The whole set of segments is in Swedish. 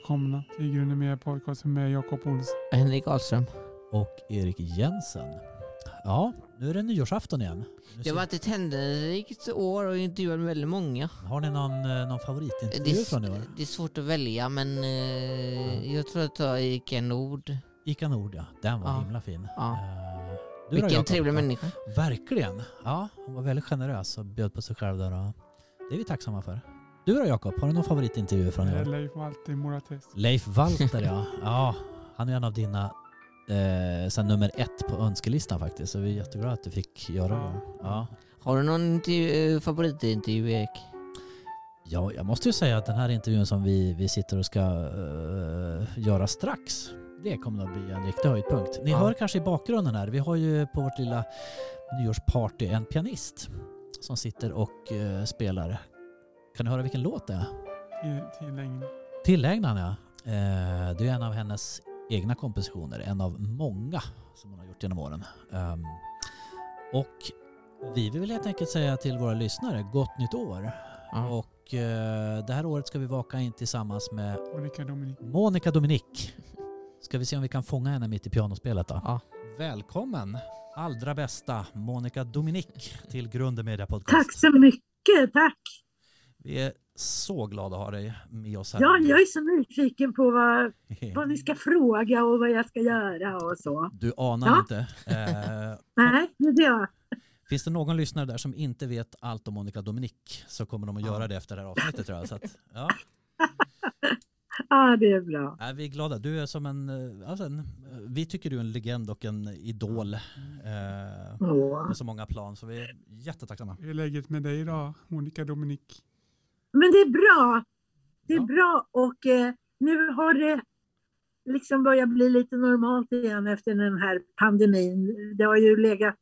Välkomna till Grunden med podcast med Jakob Olsson. Henrik Ahlström. och Erik Jensen. Ja, nu är det nyårsafton igen. Nu Det har varit ett händelserikt år och intervjuat med väldigt många. Har ni någon, eh, någon Det favoritintervju är, från i år? det är svårt att välja men eh, jag tror att jag tar Ica Nord. Ica Nord ja, den var Ja. himla fin. Ja. Eh, du Vilken trevlig människa. Verkligen. Ja, hon var väldigt generös och bjöd på sig själv där. Och det är vi tacksamma för. Du då Jakob, har du någon favoritintervju från i Det är år? Leif Walter Morates. Leif Walter ja. ja. Han är en av dina eh, sen nummer ett på önskelistan faktiskt. Så vi är jätteglada att du fick göra det. Ja. Har du någon intervju, eh, favoritintervju Erik? Ja, jag måste ju säga att den här intervjun som vi, vi sitter och ska eh, göra strax, det kommer att bli en riktig höjdpunkt. Ni Ja. hör kanske i bakgrunden här, vi har ju på vårt lilla nyårsparty en pianist som sitter och eh, spelar. Kan du höra vilken låt det är? Till, till längden. Tillägnad ja. Eh, det är en av hennes egna kompositioner, en av många som hon har gjort genom åren. Ehm, och vi vill helt enkelt säga till våra lyssnare, gott nytt år. Ja. Och eh, det här året ska vi vaka in tillsammans med Monica Dominik. Monica Dominic. Ska vi se om vi kan fånga henne mitt i pianospelet då? Ja. Välkommen allra bästa Monica Dominic till Grunden Media Podcast. Tack så mycket, tack. Vi är så glada att ha dig med oss här. Ja, jag är så nyfiken på vad, vad ni ska fråga och vad jag ska göra och så. Du anar Ja. inte. Eh, Nej, det är jag. finns det någon lyssnare där som inte vet allt om Monica Dominic så kommer de att Ja. göra det efter det här avsnittet tror jag. Så att, ja. Ja, det är bra. Nej, vi är glada. Du är som en, eh, alltså en, vi tycker du är en legend och en idol eh, på så många plan så vi är jättetacksamma. Hur är läget med dig idag, Monica Dominik? Men det är bra. Det är Ja. bra och eh, nu har det liksom börjat bli lite normalt igen efter den här pandemin. Det har ju legat,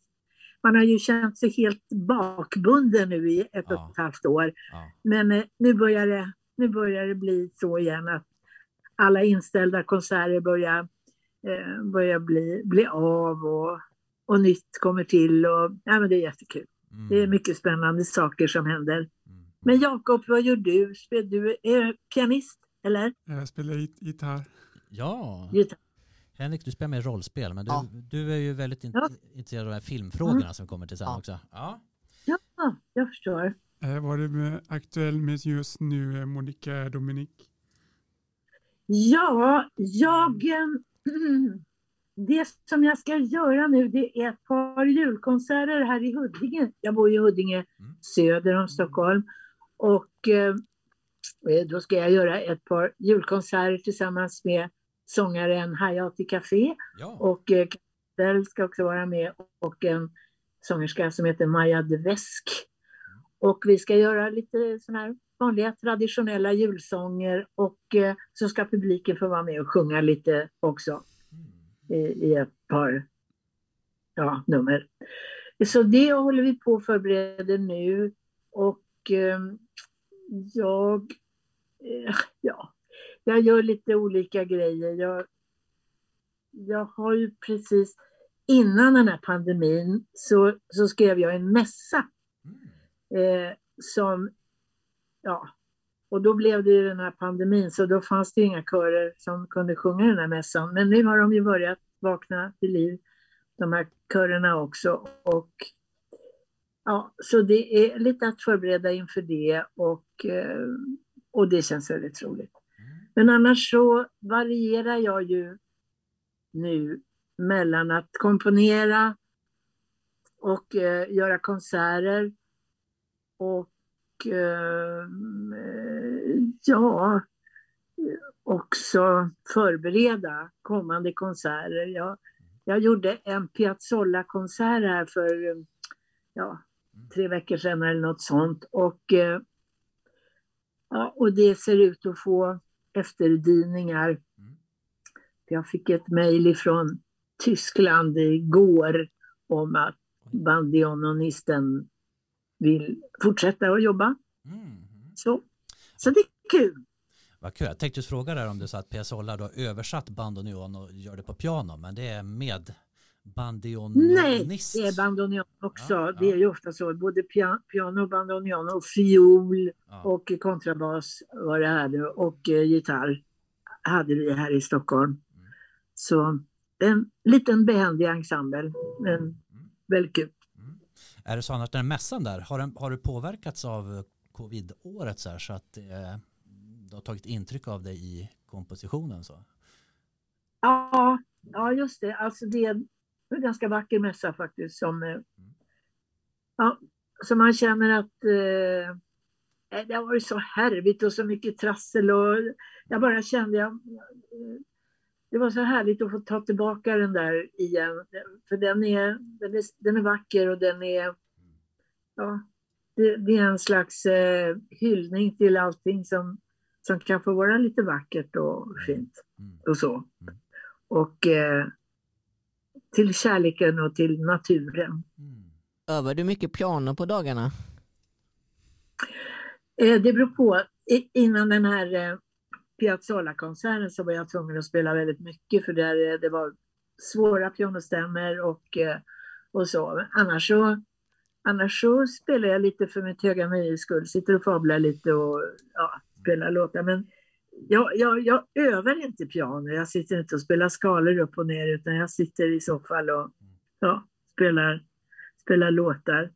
man har ju känt sig helt bakbunden nu i ett och Ja. ett halvt år. Ja. Men eh, nu, börjar det, nu börjar det bli så igen att alla inställda konserter börjar, eh, börjar bli, bli av och, och nytt kommer till. Och, ja, men det är jättekul. Mm. Det är mycket spännande saker som händer. Mm. Men Jakob, vad gör du? Spel, du är pianist, eller? Jag spelar git- gitarr. Ja, Gitarr. Henrik du spelar med rollspel men du, Ja. du är ju väldigt int- Ja. intresserad av de här filmfrågorna som kommer till sen Ja. också. Ja. Ja, jag förstår. Eh, vad är med, aktuell med just nu, eh, Monica Dominik? Ja, jag... eh, Det som jag ska göra nu det är ett par julkonserter här i Huddinge. Jag bor i Huddinge Mm. söder om Stockholm. Och eh, då ska jag göra ett par julkonserter tillsammans med sångaren Hayati Café. ja. Och eh, ska också vara med och en sångerska som heter Maja Dvesk. Och vi ska göra lite sådana här vanliga traditionella julsånger och eh, så ska publiken få vara med och sjunga lite också Mm. i, i ett par ja, nummer. Så det håller vi på att förbereda nu och eh, jag, eh, ja, jag gör lite olika grejer. Jag, jag har ju precis innan den här pandemin så, så skrev jag en mässa Mm. eh, som, ja, och då blev det ju den här pandemin så då fanns det inga körer som kunde sjunga den här mässan. Men nu har de ju börjat vakna till liv, de här körerna också. Och ja, så det är lite att förbereda inför det och, eh, och det känns väldigt roligt. Mm. Men annars så varierar jag ju nu mellan att komponera och eh, göra konserter och eh, ja, också förbereda kommande konserter. Jag, jag gjorde en Piazzolla-konsert här för ja, tre veckor sedan eller något sånt och, eh, ja, och det ser ut att få efterdyningar. Mm. Jag fick ett mejl ifrån Tyskland igår om att bandionisten vill fortsätta att jobba. Mm. Så, så det är kul. Vad kul. Jag tänkte just fråga där om du sa att då har översatt bandoneon och gör det på piano, men det är med bandonionist. Nej, det är bandoneon också. Ja, Det är ju ofta så. Både pia- piano, bandoneon och fiol Ja. och kontrabas var det här nu och eh, gitarr. hade vi här i Stockholm. Så en liten behändig ensemble, men väldigt kul. Mm. Är det så annars den mässan där, har, den, har du påverkats av covid-året så, här, så att eh, du har tagit intryck av det i kompositionen? Så? Ja, ja, just det. Alltså det en ganska vacker mässa faktiskt. Som, eh, ja, så man känner att eh, det har varit så härligt och så mycket trassel. Och jag bara kände, jag, det var så härligt att få ta tillbaka den där igen. För den är, den är, den är vacker och den är, ja, det, det är en slags eh, hyllning till allting som, som kan få vara lite vackert och fint och så. Och eh, till kärleken och till naturen. Övar du mycket piano på dagarna? Eh, det beror på. I, innan den här eh, Piazzolla-konserten så var jag tvungen att spela väldigt mycket för där, eh, det var svåra pianostämmer och, eh, och så. Annars så, annars så spelar jag lite för mitt höga nöjes skull, sitter och fablar lite och ja, spelar låtar. Men jag, jag, jag övar inte piano, jag sitter inte och spelar skalor upp och ner utan jag sitter i så fall och ja, spelar, spelar låtar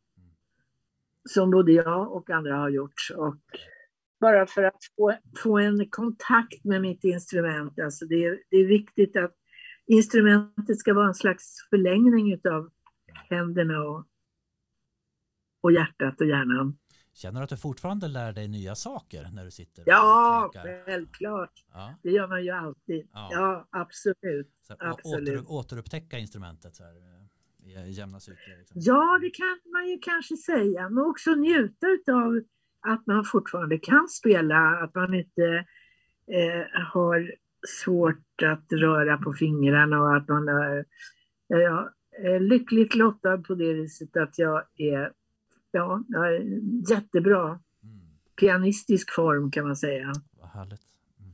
som både jag och andra har gjort. Och bara för att få, få en kontakt med mitt instrument. Alltså det, är, det är viktigt att instrumentet ska vara en slags förlängning av händerna och, och hjärtat och hjärnan. Känner du att du fortfarande lär dig nya saker när du sitter Ja, självklart. Ja. Det gör man ju alltid. Ja, ja absolut. Så, absolut. Åter, återupptäcka instrumentet så här, i jämna cykler? Liksom. Ja, det kan man ju kanske säga. Men också njuta av att man fortfarande kan spela, att man inte eh, har svårt att röra på fingrarna och att man är, ja, är lyckligt lottad på det viset att jag är, ja, jättebra mm. pianistisk form kan man säga. Vad härligt. Mm.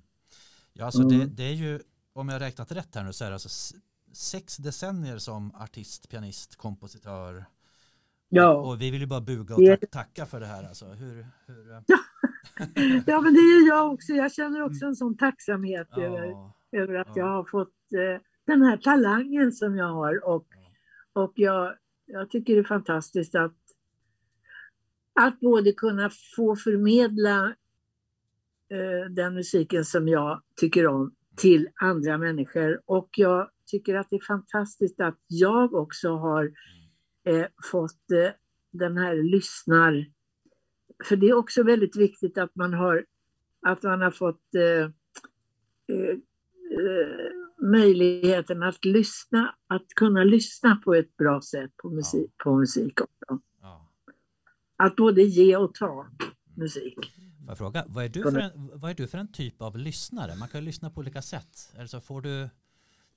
Ja, alltså mm. det, det, är ju, om jag räknat rätt här nu så är det alltså sex decennier som artist, pianist, kompositör, Ja. Och vi vill ju bara buga och tack, tacka för det här. Alltså. Hur, hur... Ja. ja, men det är jag också. Jag känner också en sån tacksamhet ja. över, över att ja. jag har fått eh, den här talangen som jag har. Och, och jag, jag tycker det är fantastiskt att, att både kunna få förmedla eh, den musiken som jag tycker om till andra människor. Och jag tycker att det är fantastiskt att jag också har eh, fått eh, den här lyssnar... För det är också väldigt viktigt att man har, att man har fått eh, eh, eh möjligheten att lyssna, att kunna lyssna på ett bra sätt på musik, på musik också. Att både ge och ta musik. Får jag fråga, vad är, du för en, vad är du för en typ av lyssnare? Man kan ju lyssna på olika sätt. Är det så, får du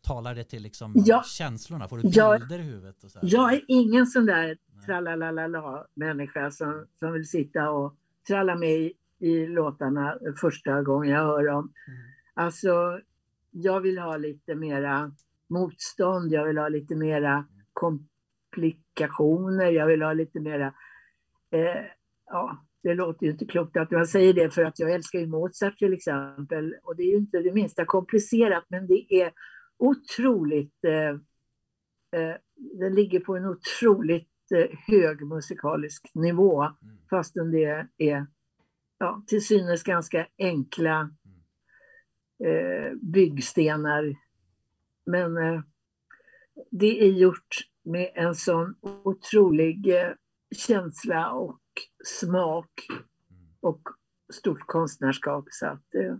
talar det till liksom ja. känslorna? Får du bilder jag, i huvudet? Och så här? Jag är ingen sån där tralalala människa som, som vill sitta och tralla med i, i låtarna första gången jag hör dem. Mm. Alltså, jag vill ha lite mera motstånd, jag vill ha lite mera komplikationer, jag vill ha lite mera... Eh, ja, det låter ju inte klokt att man säger det för att jag älskar ju Mozart till exempel. Och det är ju inte det minsta komplicerat men det är otroligt... Eh, eh, den ligger på en otroligt eh, hög musikalisk nivå mm. fastän det är ja, till synes ganska enkla eh, byggstenar. Men eh, det är gjort med en sån otrolig eh, känsla och smak och stort konstnärskap. Så att, eh,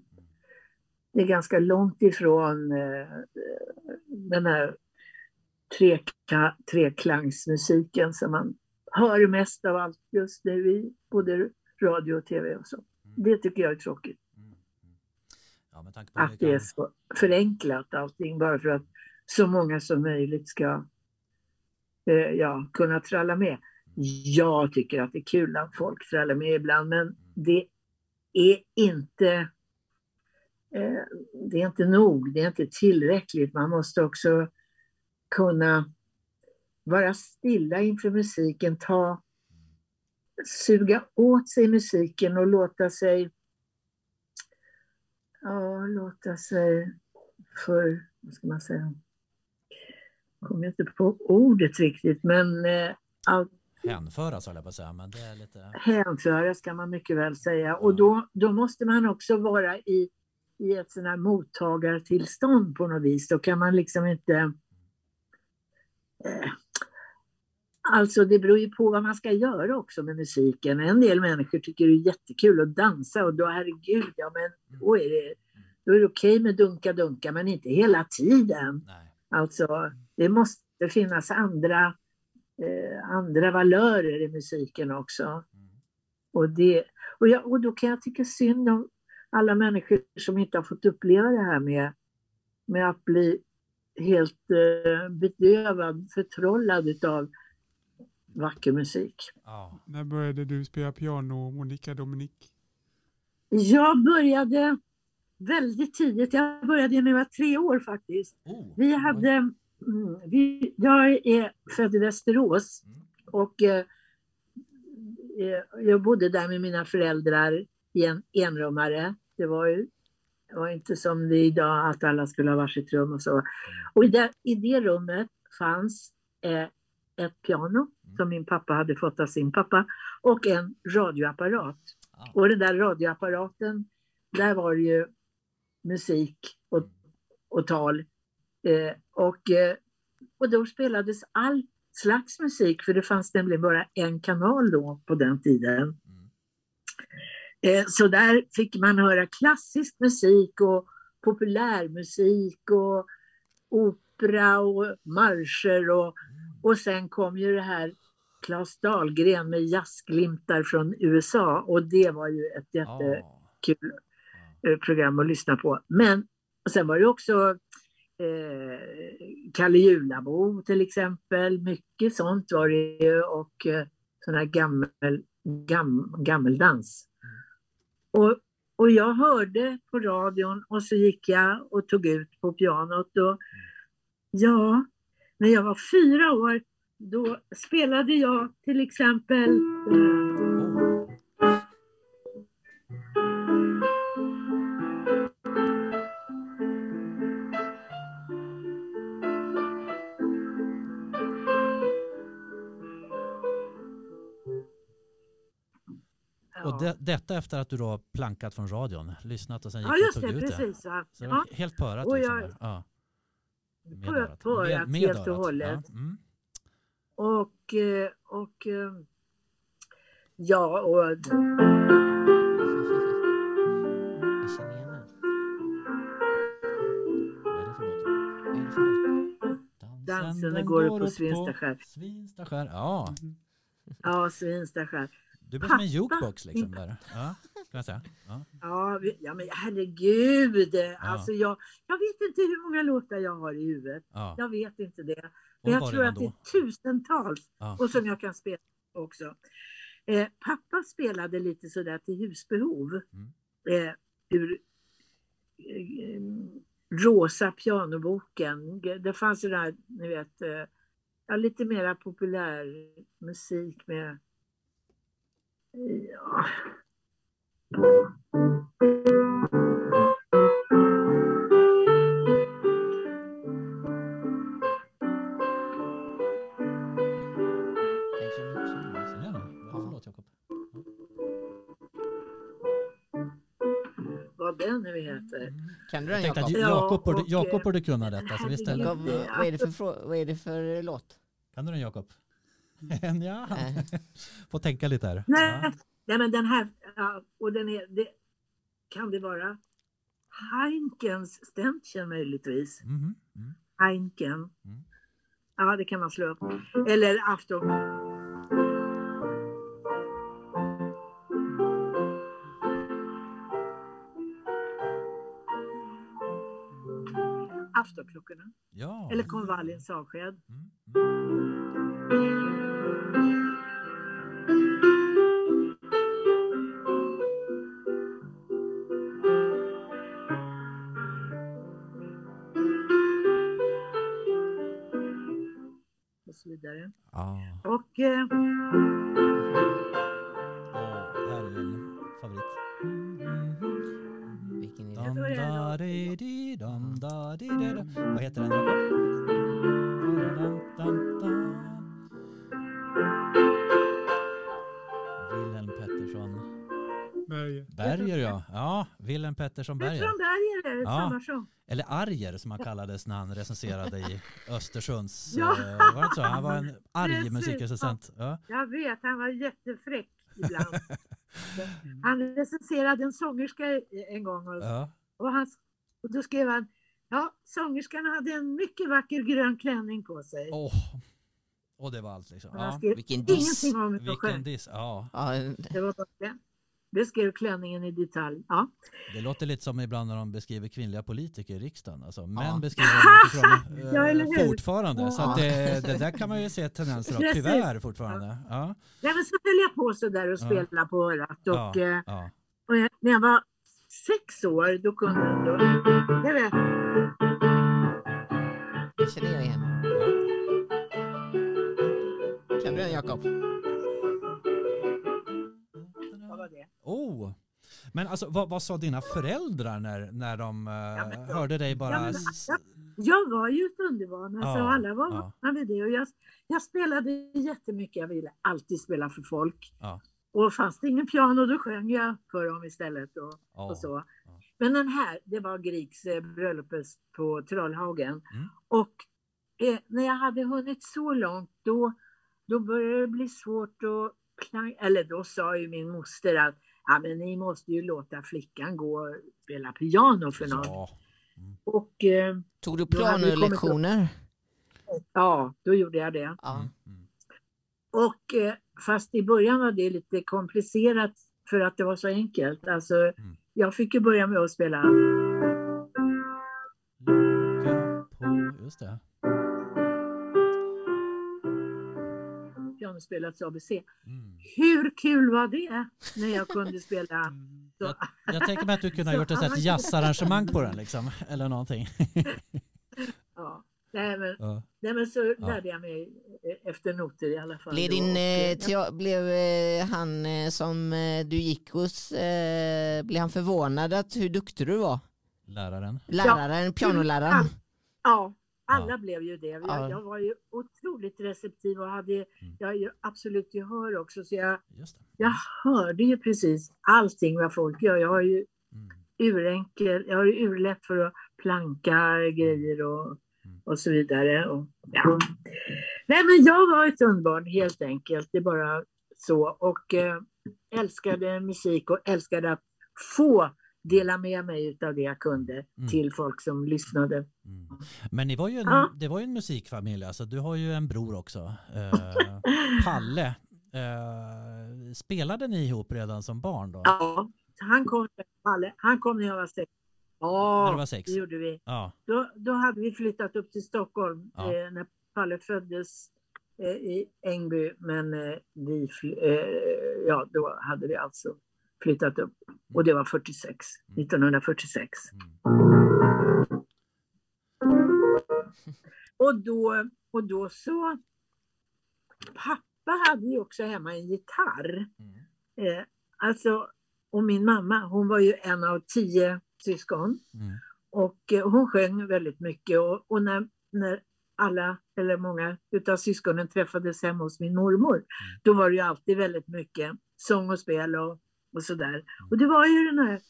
det är ganska långt ifrån eh, den här treka, treklangsmusiken som man hör mest av allt just nu i både radio och tv och så. Mm. Det tycker jag är tråkigt. Mm. Ja, att det är så förenklat allting bara för att så många som möjligt ska eh, ja, kunna tralla med. Jag tycker att det är kul att folk trallar med ibland men det är inte eh, det är inte nog, det är inte tillräckligt. Man måste också kunna vara stilla inför musiken, ta, suga åt sig musiken och låta sig ja, låta sig för, vad ska man säga, Jag kommer inte på ordet riktigt, men eh, allt Hänföras höll jag på att säga, men det är lite... hänföras kan man mycket väl säga. Och då, då måste man också vara i, i ett sånt här mottagartillstånd på något vis. Då kan man liksom inte... Eh, alltså det beror ju på vad man ska göra också med musiken. En del människor tycker det är jättekul att dansa och då herregud, ja men då är det, då är det okej med dunka-dunka men inte hela tiden. Nej. Alltså det måste finnas andra, eh, andra valörer i musiken också. Mm. Och, det, och, jag, och då kan jag tycka synd om alla människor som inte har fått uppleva det här med, med att bli helt eh, bedövad, förtrollad av vacker musik. Ja. När började du spela piano, Monica Dominik? Jag började väldigt tidigt, jag började när jag var tre år faktiskt. Oh, Vi hade, mm, vi, jag är född i Västerås Mm. och eh, eh, jag bodde där med mina föräldrar i en enrummare. Det var ju det var inte som det är idag att alla skulle ha varsitt rum och så. Och i det, i det rummet fanns eh, ett piano som min pappa hade fått av sin pappa och en radioapparat. Ah. Och den där radioapparaten, där var det ju musik och, och tal. Eh, och, eh, och då spelades all slags musik, för det fanns nämligen bara en kanal då på den tiden. Mm. Eh, så där fick man höra klassisk musik och populärmusik och opera och marscher och, och sen kom ju det här Claes Dahlgren med jazzglimtar från USA och det var ju ett jättekul Ah. eh, program att lyssna på. Men sen var det också Eh, Kalle Julabo till exempel, mycket sånt var det ju och eh, sån här gammel, gam, gammeldans. Och, och jag hörde på radion och så gick jag och tog ut på pianot och ja, när jag var fyra år då spelade jag till exempel mm. Det, detta efter att du då plankat från radion, lyssnat och sen gick Ja, och tog det, ut det. precis. Så det var Ja, helt på örat Och liksom. jag-. Ja. Med på, örat. på örat Med- med helt och hållet. Ja. Mm. Och, eh, och eh, ja, och dansen går på Svinstaskär. Svinstaskär. Ja, Ja, Svinstaskär. Du blir som en jukebox liksom där. Ja, kan jag säga. Ja. Ja, ja men herregud. Alltså jag, jag vet inte hur många låtar jag har i huvudet. Ja. Jag vet inte det. Men jag tror att det är tusentals. Ja. Och som jag kan spela också. Eh, pappa spelade lite sådär till husbehov. Mm. Eh, ur eh, Rosa pianoboken. Det fanns ju där, ni vet, eh, ja, lite mera populär musik med Ja. Vad den nu heter. Mm. Kan du Jag den Jakob? Ja, Jakob borde, Jakob borde kunna detta. Så vi ställer... Jakob, vad vad är det för, vad är det för låt? Kan du den Jakob? ja, Nej. får tänka lite här. Nej, Ja. nej men den här, ja, och den är, det, kan det vara Heinkens Ständchen möjligtvis? Mhm. Mm. Heinken. Mm. Ja, det kan man slå upp. Eller afton. Aftonklockorna. Ja. Eller konvaljens avsked. Mm. Åh, det här är en favorit. Vilken är det? Di, di. Vad heter den? Wilhelm Pettersson Berger. Berger ja. Ja, Wilhelm Pettersson Berger. Petron Berger samma sång. Eller Arger som han kallades när han recenserade i Östersunds... Ja. eh, Var det så? Han var en arg musikrecensent. Ja. Jag vet, han var jättefräck ibland. Han recenserade en sångerska en gång och, Ja. och, han, och då skrev han Ja, sångerskan hade en mycket vacker grön klänning på sig. Åh. Och det var allt liksom. Ja. Vilken diss. ingenting om Vilken diss. Ja, Ja, Det var bara det. Beskrev klänningen i detalj. Ja. det låter lite som ibland när de beskriver kvinnliga politiker i riksdagen. Alltså, män Ja. beskriver dem utifrån eh, Ja, fortfarande. Så Ja. att det, det där kan man ju se tendenser av, tyvärr fortfarande. Ja. Nej, men så höll jag på så där och Ja. spelade på örat. Och, Ja. eh, Ja. och jag, när jag var sex år, då kunde då, jag vet, jag känner jag igen. Kan du den Jakob? Var det? Oh. Men alltså, vad, vad sa dina föräldrar när, när de eh, men då- hörde dig bara... Ja, men- s- Jag var ju ett underbarn, alltså Ja, alla var ja. vana vid det. Och jag, jag spelade jättemycket, jag ville alltid spela för folk. Ja. Och fanns det ingen piano då sjöng jag för dem istället. Och, Ja. och så. ja. Men den här, det var Griegs eh, bröllopet på Trollhagen. Mm. Och eh, när jag hade hunnit så långt då, då började det bli svårt att. Eller då sa ju min moster att ja, men ni måste ju låta flickan gå och spela piano för någon. Ja. Och eh, Tog du pianolektioner? ja, då gjorde jag det. Ja. Mm. Mm. Och eh, fast i början var det lite komplicerat för att det var så enkelt. Alltså, Mm. jag fick ju börja med att spela. Just det. Pianospelets ABC. Mm. Hur kul var det när jag kunde spela? Så, Jag tänker mig att du kunde ha gjort ett jazzarrangemang på den liksom. Eller någonting. ja. nej, men, Ja. nej, men så lärde jag mig eh, efter noter i alla fall. Blev, din, Och, eh, eh, tea- blev han som du gick hos, eh, blev han förvånad att hur duktig du var? Läraren. Läraren, pianoläraren? Ja, alla Ja. blev ju det. Jag, Ja. jag var ju otroligt receptiv och hade jag har ju absolut gehör också. Så jag, jag hörde ju precis allting vad folk gör. Jag har ju Mm. urenkel, jag har ju urlätt för att planka grejer och, Mm. och så vidare. Och, ja. Nej men jag var ett undbarn helt enkelt, det är bara så. Och eh, älskade musik och älskade att få dela med mig av det jag kunde Mm. till folk som lyssnade. Mm. Men ni var ju en, Ja. det var ju en musikfamilj, alltså du har ju en bror också. Eh, Palle. Eh, spelade ni ihop redan som barn då? Ja, han kom, Palle, han kom när jag var sex. Ja, När du var sex? det gjorde vi. Ja. Då, då hade vi flyttat upp till Stockholm Ja. eh, när Palle föddes eh, i Ängby. Men eh, vi, eh, ja, då hade vi alltså flyttat upp. Och det var 46, 1946. Mm. Och då, och då så... Pappa hade ju också hemma en gitarr. Mm. Eh, alltså, och min mamma, hon var ju en av tio syskon. Mm. Och eh, hon sjöng väldigt mycket och, och när, när alla, eller många utav syskonen träffades hemma hos min mormor, då var det ju alltid väldigt mycket sång och spel och, och sådär. Och det var ju den här,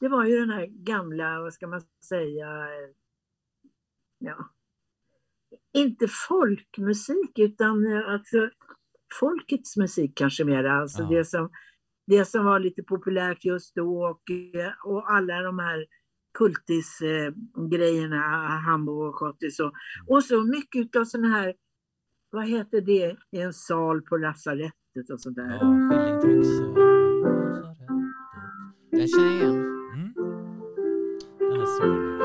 det var ju den här gamla, vad ska man säga, eh, ja, inte folkmusik utan eh, alltså folkets musik kanske mera, alltså Ja. det som det som var lite populärt just då och, eh, och alla de här kultisgrejerna, Hambo och Schottis och, och så mycket av sådana här, vad heter det, i en sal på lasarettet och sådär. Ja, eh. Jag känner igen. Mm. Den är sorglig.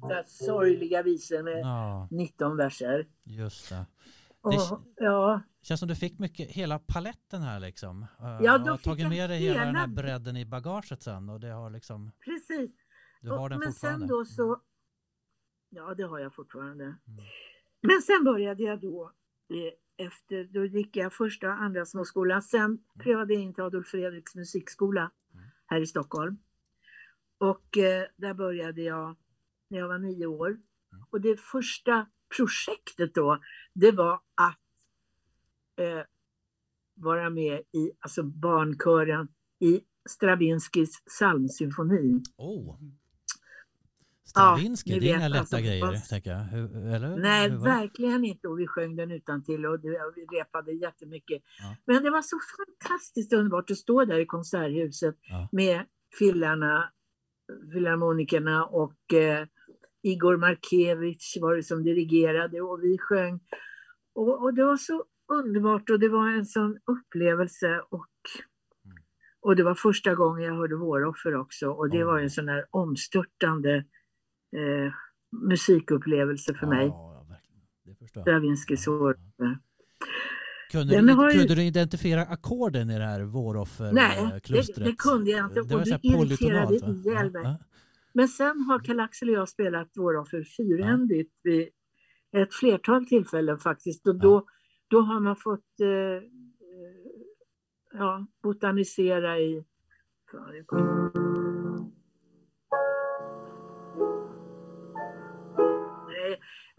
Så här sorgliga visor med Ja, 19 verser. just det. Det- ja, Känns som du fick mycket, hela paletten här liksom. Eh, Ja, då har tagit jag med dig hela den här bredden i bagaget sen och det har liksom, precis. du har Och- den men fortfarande. sen då så, ja det har jag fortfarande. Mm. Men sen började jag då, eh, efter, då gick jag första och andra småskolan. Sen prövade jag in till Adolf Fredriks musikskola här i Stockholm. Och eh, där började jag när jag var nio år. Och det första projektet då, det var att eh, vara med i alltså barnkören i Stravinskys psalmsymfoni. Oh. Ja, Stravinsky, ni det är inga lätta alltså, grejer, vad- tänker jag. Hur, eller? Nej, Hur verkligen inte. Och vi sjöng den utan till och vi repade jättemycket. Ja. Men det var så fantastiskt underbart att stå där i Konserthuset Ja. med fillarna, filharmonikerna och eh, Igor Markevich var det som dirigerade och vi sjöng. Och, och det var så underbart och det var en sån upplevelse och, Mm. och det var första gången jag hörde Våroffer också och det Ja. var en sån där omstörtande eh, musikupplevelse för mig. Ja, ja, förstår jag. Stravinskys Ja, ja. Kunde, Den du, har ju- kunde du identifiera ackorden i det här Nej, Våroffer-klustret? det, det kunde jag inte Det och det irriterade ihjäl mig. Ja, Men sen har Karl-Axel och jag spelat Våroffer fyrhändigt vid ett flertal tillfällen faktiskt. Och då, då har man fått eh, eh, ja, botanisera i... Fan,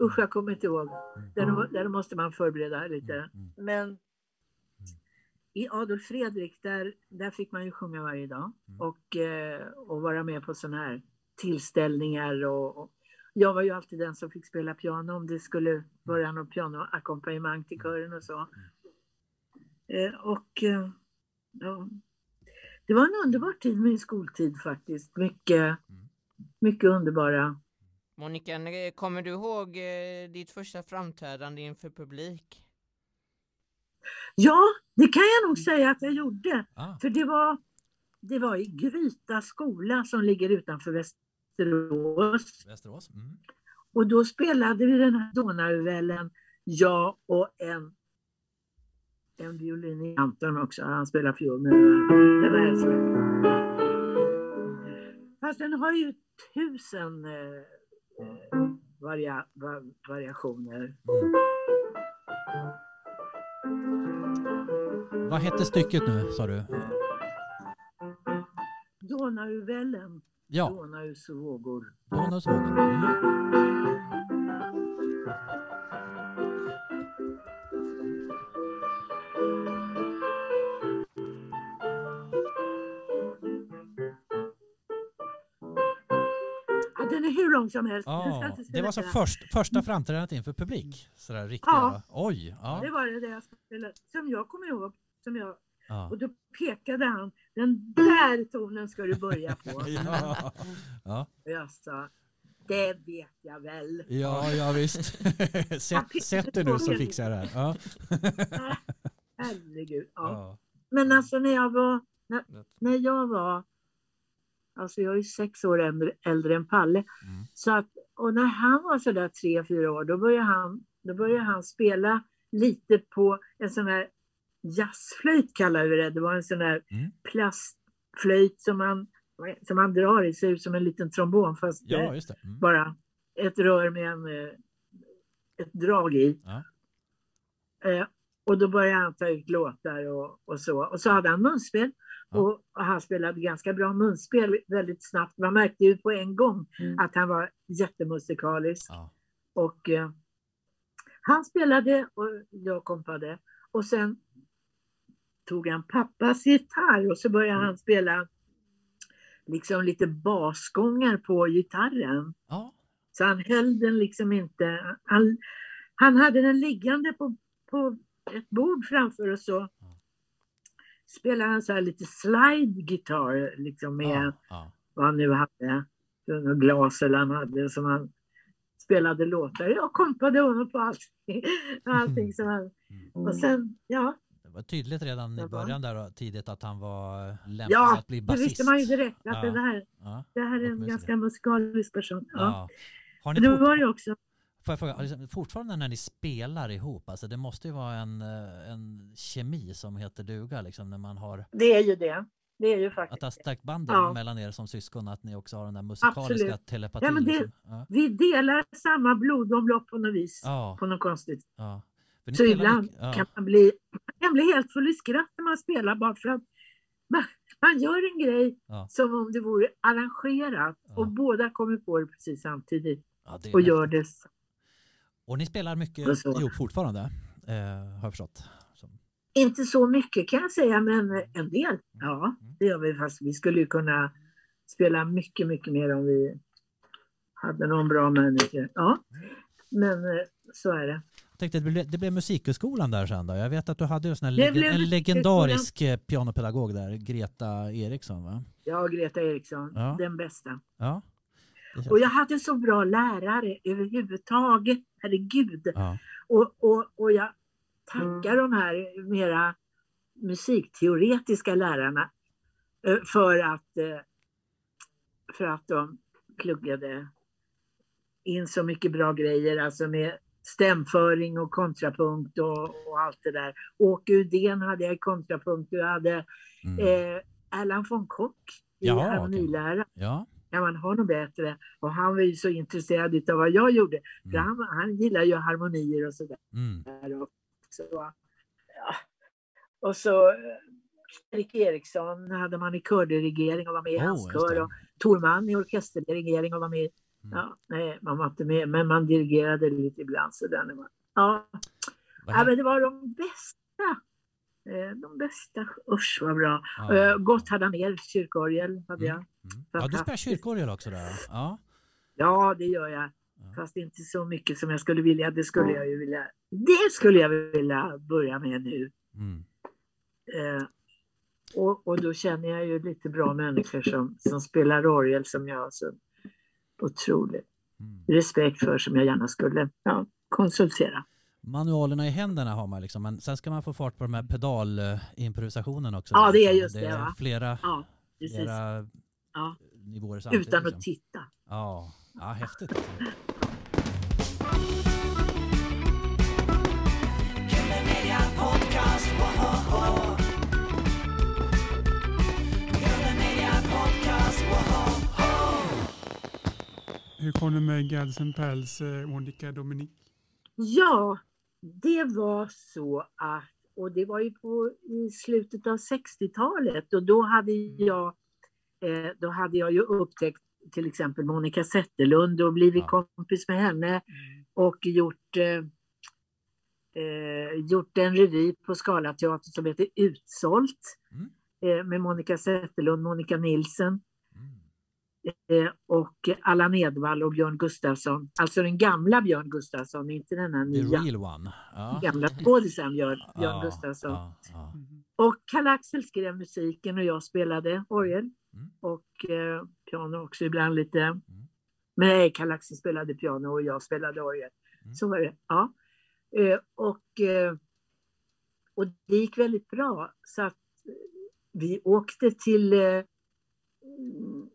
usch jag kommer inte ihåg. Där, där måste man förbereda lite. Mm, mm. Men i Adolf Fredrik, där, där fick man ju sjunga varje dag Mm. och, eh, och vara med på sådana här tillställningar. Och, och jag var ju alltid den som fick spela piano om det skulle vara någon pianoackompanjemang till kören och så. Eh, och eh, ja, det var en underbar tid, min skoltid faktiskt. Mycket, mycket underbara. Monica, när- kommer du ihåg eh, ditt första framträdande inför publik? Ja, det kan jag nog säga att jag gjorde. Ah, För det var, det var i Gryta skola som ligger utanför Västerås. Västerås. Mm. Och då spelade vi den här Donauvällen, jag och en, en violinist, Anton också, han spelar fiol. Så. Fast den har ju tusen eh, eh, varia, va, variationer. Mm. Vad hette stycket nu, sa du? Donauvällen, Ja, Donaus vågor. Donaus vågor. Mm. Lång som helst. Inte det var så hela. först, första framträdandet inför publik? Sådär riktiga? Ja. Oj! Ja. Det var det jag spelade, som jag kommer ihåg. Som jag, Ja. och då pekade han, den där tonen ska du börja på. Ja. Ja. Och jag sa, det vet jag väl. ja, ja visst. Sätt, sätt dig nu så fixar jag det här. Ja. Herregud. Ja. Men alltså när jag var, när, när jag var, alltså jag är sex år äldre, äldre än Palle. Mm. Så att, och när han var sådär tre, fyra år, då började han, då började han spela lite på en sån här jazzflöjt kallar vi det. Det var en sån där Mm. plastflöjt som man, som man drar i, ser ut som en liten trombon fast ja. Mm. bara ett rör med en, eh, ett drag i. Ja. Eh, och då började han ta ut låtar och, och så. Och så hade han munspel. Och, och han spelade ganska bra munspel väldigt snabbt. Man märkte ju på en gång att han var jättemusikalisk. Ja. Och eh, han spelade och jag kompade. Och sen tog han pappas gitarr och så började han spela liksom lite basgångar på gitarren. Ja. Så han höll den liksom inte. Han, han hade den liggande på, på ett bord framför och så spelade han så här lite slide guitar liksom med Ja. Ja. vad han nu hade. Något glas eller han hade som han spelade låtar. Jag kompade honom på allting. allting som han, och sen, ja, Det var tydligt redan i Ja. början där tidigt att han var lämplig ja att bli det basist. visste man ju direkt att Ja. det, här, Ja. det här är en ganska musikalisk person. Ja. Ja. Har ni Men det var ju också, Får jag fråga, fortfarande när ni spelar ihop, alltså det måste ju vara en, eh, en kemi som heter duga liksom när man har, det är ju det. Det är ju att faktiskt det har stärkt banden Ja. mellan er som syskon, att ni också har den där musikaliska Absolut. telepatin. Ja, men det- liksom. ja. Vi delar samma blodomlopp på något vis. Ja, På något konstigt. ja. Så ibland kan man bli, man bli helt full i skratt när man spelar bara för att man, man gör en grej som om det vore arrangerat och båda kommer på det precis samtidigt och gör det. Och ni spelar mycket ihop fortfarande, eh, har jag förstått. Som, Inte så mycket kan jag säga, men en del. Ja, Mm. det gör vi. Fast vi skulle ju kunna spela mycket, mycket mer om vi hade någon bra manager. Ja, men eh, så är det. jag tänkte, det blev, det blev Musikhögskolan där sen då. Jag vet att du hade en, sån leg- en legendarisk eh, pianopedagog där, Greta Eriksson va? Ja, Greta Eriksson, Ja. den bästa. Ja. Och jag hade så bra lärare överhuvudtaget. Herregud. ja. Och, och, och jag tackar de här mera musikteoretiska lärarna eh, för att, eh, för att de pluggade in så mycket bra grejer, alltså med stämföring och kontrapunkt och, och allt det där. Åke Udén hade jag i kontrapunkt jag hade Mm. eh, Erland von Kock i harmonilära. ja. Ja, man har nog bättre. Och han var ju så intresserad av vad jag gjorde. För Mm. han, han gillar ju harmonier och sådär. Mm. Och så, ja. och så eh, Erik Eriksson hade man i kördirigering och var med i Oh, hans kör. Och Torman i orkesterdirigering och var med. Mm. Ja, nej, man var inte med, men man dirigerade lite ibland. Så där, man, ja. Ja, men det var de bästa. Eh, De bästa, usch vad bra. Ja. Gott hade han ner, kyrkorgel hade jag. Mm. Mm. Ja, du spelar kyrkorgel också där. Ja. Ja, det gör jag. Ja. Fast inte så mycket som jag skulle vilja. Det skulle jag ju vilja. Det skulle jag vilja börja med nu. Mm. Eh, och, och då känner jag ju lite bra människor som, som spelar orgel som jag har så otrolig Mm. respekt för som jag gärna skulle ja, konsultera. Manualerna i händerna har man liksom, men sen ska man få fart på de här pedalimprovisationen också. Ja, det är liksom. just det, är va? flera, Ja, precis. flera Ja. nivåer samtidigt. Utan liksom. att titta. Ja, ja häftigt. Hur kom det med Gads and Pals, eh, Monica Dominic? Ja, det var så att, och det var ju på, i slutet av 60-talet och då hade jag, eh, då hade jag ju upptäckt till exempel Monica Zetterlund och blivit Ja. kompis med henne och gjort, eh, eh, gjort en revy på Scalateatern som heter Utsålt Mm. eh, med Monica Zetterlund, Monica Nilsen Mm. Och Allan Edwall och Björn Gustafsson. Alltså den gamla Björn Gustafsson, inte den här The nya. real one. Ja. Gamla skådisen Björn, Björn Ja, Gustafsson. Ja, ja. Mhm. Och Karl-Axel skrev musiken och jag spelade orgel Mm. och eh, piano också ibland lite. Nej, Karl-Axel spelade piano och jag spelade orgel. Mm. Så var det. Ja. Eh, och, eh, och det gick väldigt bra. Så att eh, vi åkte till, eh,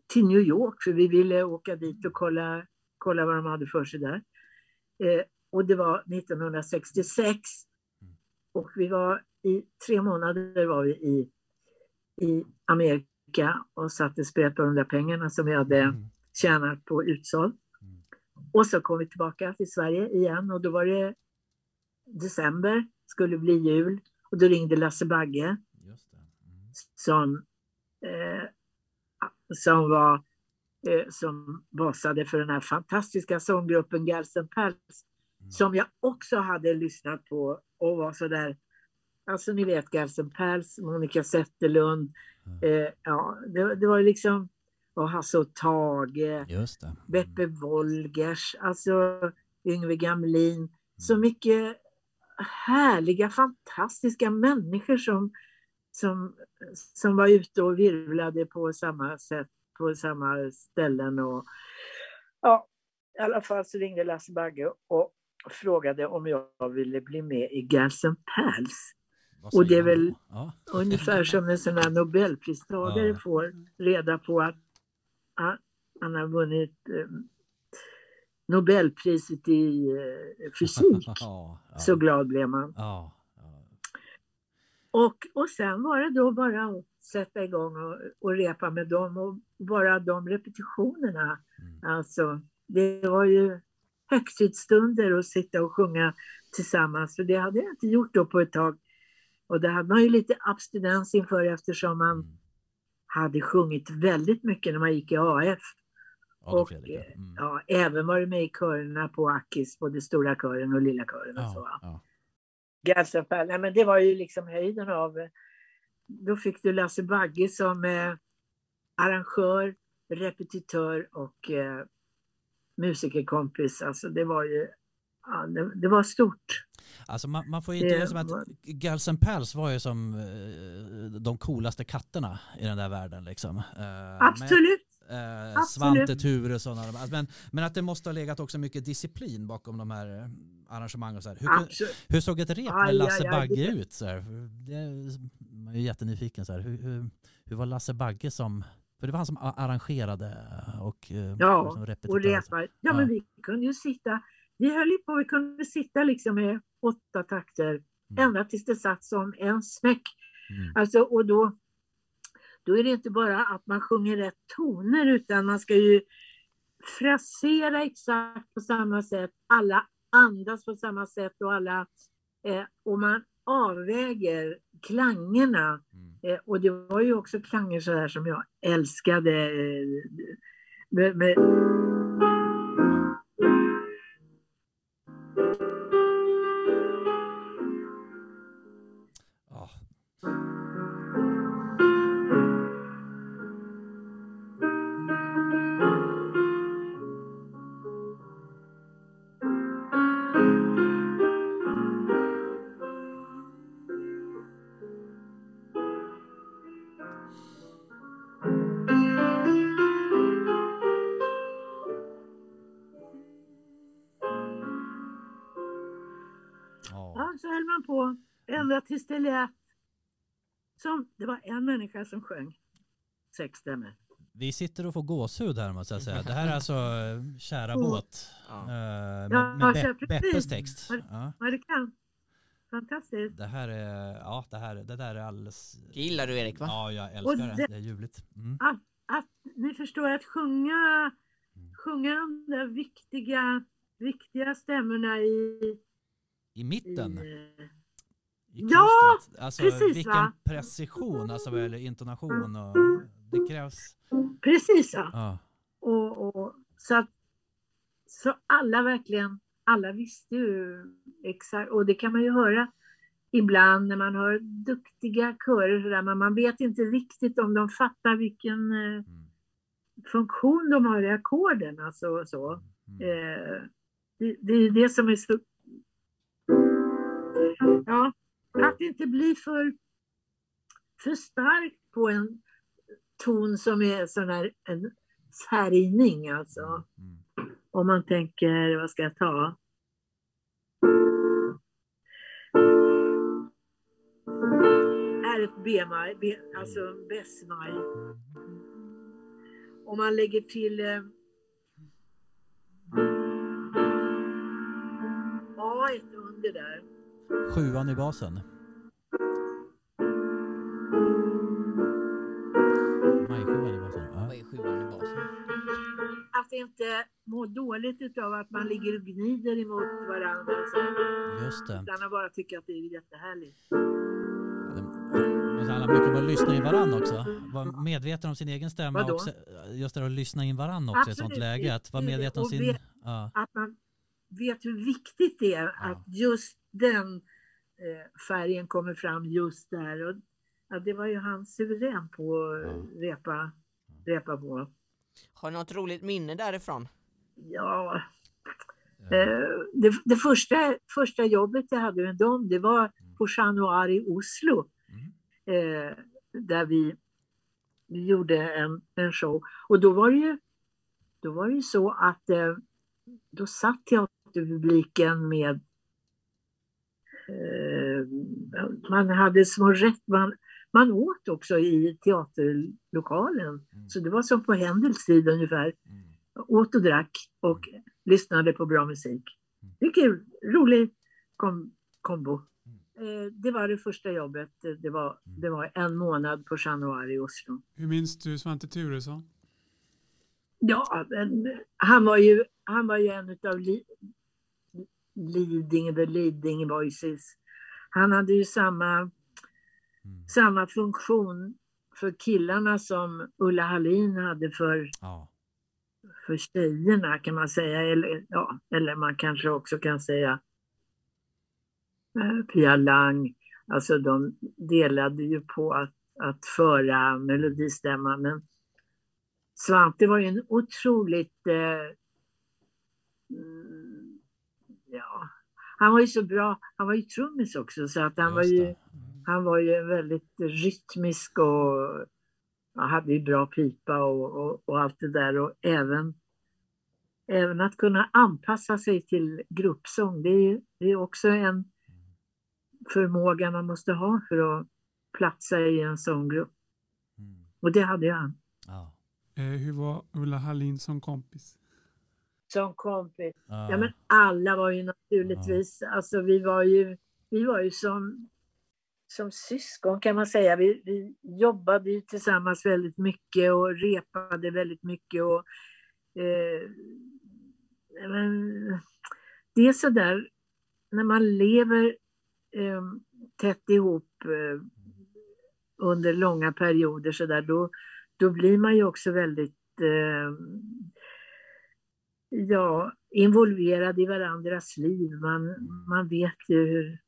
till New York för vi ville åka dit och kolla, kolla vad de hade för sig där. Eh, och det var 1966. Mm. Och vi var i tre månader var vi i, i Amerika och satte sprätt på de där pengarna som vi hade Mm. tjänat på utsåld. Mm. Och så kom vi tillbaka till Sverige igen och då var det december, skulle bli jul och då ringde Lasse Bagge. Mm. som, eh, som var eh, som basade för den här fantastiska sånggruppen Gelsen Pals Mm. som jag också hade lyssnat på och var så där Alltså ni vet Gelsen Pals, Monica Zetterlund, Mm. eh, ja det, det var liksom och Hasse och Tage, Just det. Mm. Beppe Wolgers, alltså Yngve Gamlin. Så mycket härliga, fantastiska människor som, som, som var ute och virvlade på samma sätt, på samma ställen. Och, ja, I alla fall så ringde Lasse Bagge och frågade om jag ville bli med i Girls and Pals. Och det är väl-? Ja. Ungefär som en sån här Nobelpristagare Ja. får reda på att han, har vunnit eh, Nobelpriset i eh, fysik. Ja, ja. Så glad blev man. Ja. Och, och sen var det då bara att sätta igång och, och repa med dem och bara de repetitionerna. Mm. Alltså, det var ju högtidsstunder att sitta och sjunga tillsammans, för det hade jag inte gjort då på ett tag. Och det hade man ju lite abstinens inför eftersom man Mm. hade sjungit väldigt mycket när man gick i AF. Och ja. eh, Mm. ja, även varit med i körerna på Akis, både stora kören och lilla kören och så. Ja, va. ja. Galsenfall, nej men det var ju liksom höjden av... eh, Då fick du Lasse Bagge som eh, arrangör, repetitör och eh, musikerkompis. Alltså det var ju... Ja, det, det var stort. Alltså man, man får ju inte Det det som att Girls and Pals var ju som eh, de coolaste katterna i den där världen liksom. Eh, Absolut! Eh. Svante Turesson och alltså, men, men att det måste ha legat också mycket disciplin bakom de här arrangemangen. och Så här. Hur, hur såg ett rep med Lasse aj, aj, Bagge det- ut? Så här? Det, man är jättenyfiken. Så här. Hur, hur, hur var Lasse Bagge som... För det var han som arrangerade och eh, Ja, liksom Och repar. Ja, Ja. men vi kunde ju sitta... Vi höll ju på, vi kunde sitta liksom med åtta takter Mm. ända tills det satt som en smäck. Mm. Alltså, och då, då är det inte bara att man sjunger rätt toner utan man ska ju frasera exakt på samma sätt. Alla andas på samma sätt och alla eh, och man avväger klangerna. Mm. Eh, och det var ju också klanger så här som jag älskade. Eh, med, med, ända tills det lät som det var en människa som sjöng sex stämmor. Vi sitter och får gåshud här måste jag säga. Det här är alltså eh, Kära Åh. båt. Ja. eh, Med, Ja, med så Be- precis. Beppes text. Ja. Ja, det kan. Fantastiskt. Det här är, ja det här, det där är alldeles... Det gillar du Erik va? Ja, jag älskar det. det- Det är ljuvligt. Mm. Att, att ni förstår att sjunga, Mm. sjunga de där viktiga, viktiga stämmorna i, I i mitten. eh, I Ja, alltså, precis, vilken va? precision, alltså vad gäller intonation och det krävs. precis ja. Ja. Och, och, så att så alla verkligen, alla visste ju exakt, och det kan man ju höra ibland när man hör duktiga körer sådär, men man vet inte riktigt om de fattar vilken eh, Mm. funktion de har i ackorden. Alltså, så. Mm. Eh, det, det är det som är så... Ja, att inte bli för, för stark på en ton som är sån här en färgning alltså. Mm. Om man tänker, vad ska jag ta? Är ett B-maj, B, alltså bess-maj. Om man lägger till eh, A under där. Sjuan i basen. Majsjuan i basen. Ja. Vad är sjuan i basen? Att inte må dåligt utav att man ligger och gnider emot varandra. Så, Just det. utan att bara tycka att det är jättehärligt. Det handlar mycket om att lyssna in varann också. Vara medveten om sin egen stämma. Också, just det att lyssna in varann också i ett sånt Absolut. läge. Att vara medveten om sin... Ja. Att man vet hur viktigt det är Ja. att just den eh, färgen kommer fram just där. Och, ja, det var ju han suverän på att repa, repa på. Har du något roligt minne därifrån? Ja, eh, det, det första, första jobbet jag hade med dem, det var på Chat Noir i Oslo. Mm. Eh, där vi, vi gjorde en, en show. Och då var det ju, då var det ju så att eh, då satt teaterpubliken med eh, man hade små rätt, man, man åt också i teaterlokalen. Mm. Så det var som på Händels tid ungefär Mm. åt och drack och lyssnade på bra musik. Det är kul, rolig kom, kombo. Eh, det var det första jobbet. Det var, det var en månad på Noir i Oslo. Hur minns du Svante Turesson? Ja, men han var ju, han var ju en utav leading, the leading voices. Han hade ju samma, Mm. samma funktion för killarna som Ulla Hallin hade för, Ja. för tjejerna kan man säga. Eller, ja, eller man kanske också kan säga eh, Pia Lang. Alltså de delade ju på att, att föra melodistämman. Men Svante var ju en otroligt... Eh, han var ju så bra. Han var ju trummis också så att han var ju... det. Han var ju väldigt rytmisk och hade ju bra pipa och, och, och allt det där. Och även, även att kunna anpassa sig till gruppsång, det är, ju- det är också en förmåga man måste ha för att platsa i en sånggrupp. Mm. Och det hade han. Ja. Eh, hur var Ulla Hallin som kompis? Som kompis. Ja. Ja, men alla var ju naturligtvis, alltså vi var ju, vi var ju som, som syskon kan man säga. Vi, vi jobbade ju tillsammans väldigt mycket och repade väldigt mycket. Och, eh, men, det är sådär, när man lever eh, tätt ihop eh, under långa perioder så där, då, då blir man ju också väldigt eh, ja, involverad i varandras liv. Man, man vet ju hur,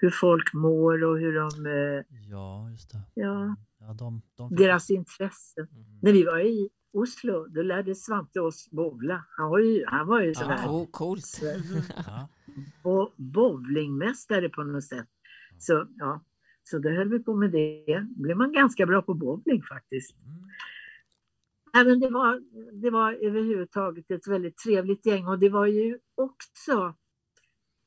hur folk mår och hur de, eh, ja, just det. ja, Ja, de, de fick- deras intressen. Mm. När vi var i Oslo, då lärde Svante oss bowla. Han var ju, han var ju sån Ja. här Coolt. Ja. bo- bowlingmästare på något sätt. Så, ja, så då höll vi på med det. Blev man ganska bra på bowling faktiskt. Mm. Nej, men det, var, det var överhuvudtaget ett väldigt trevligt gäng och det var ju också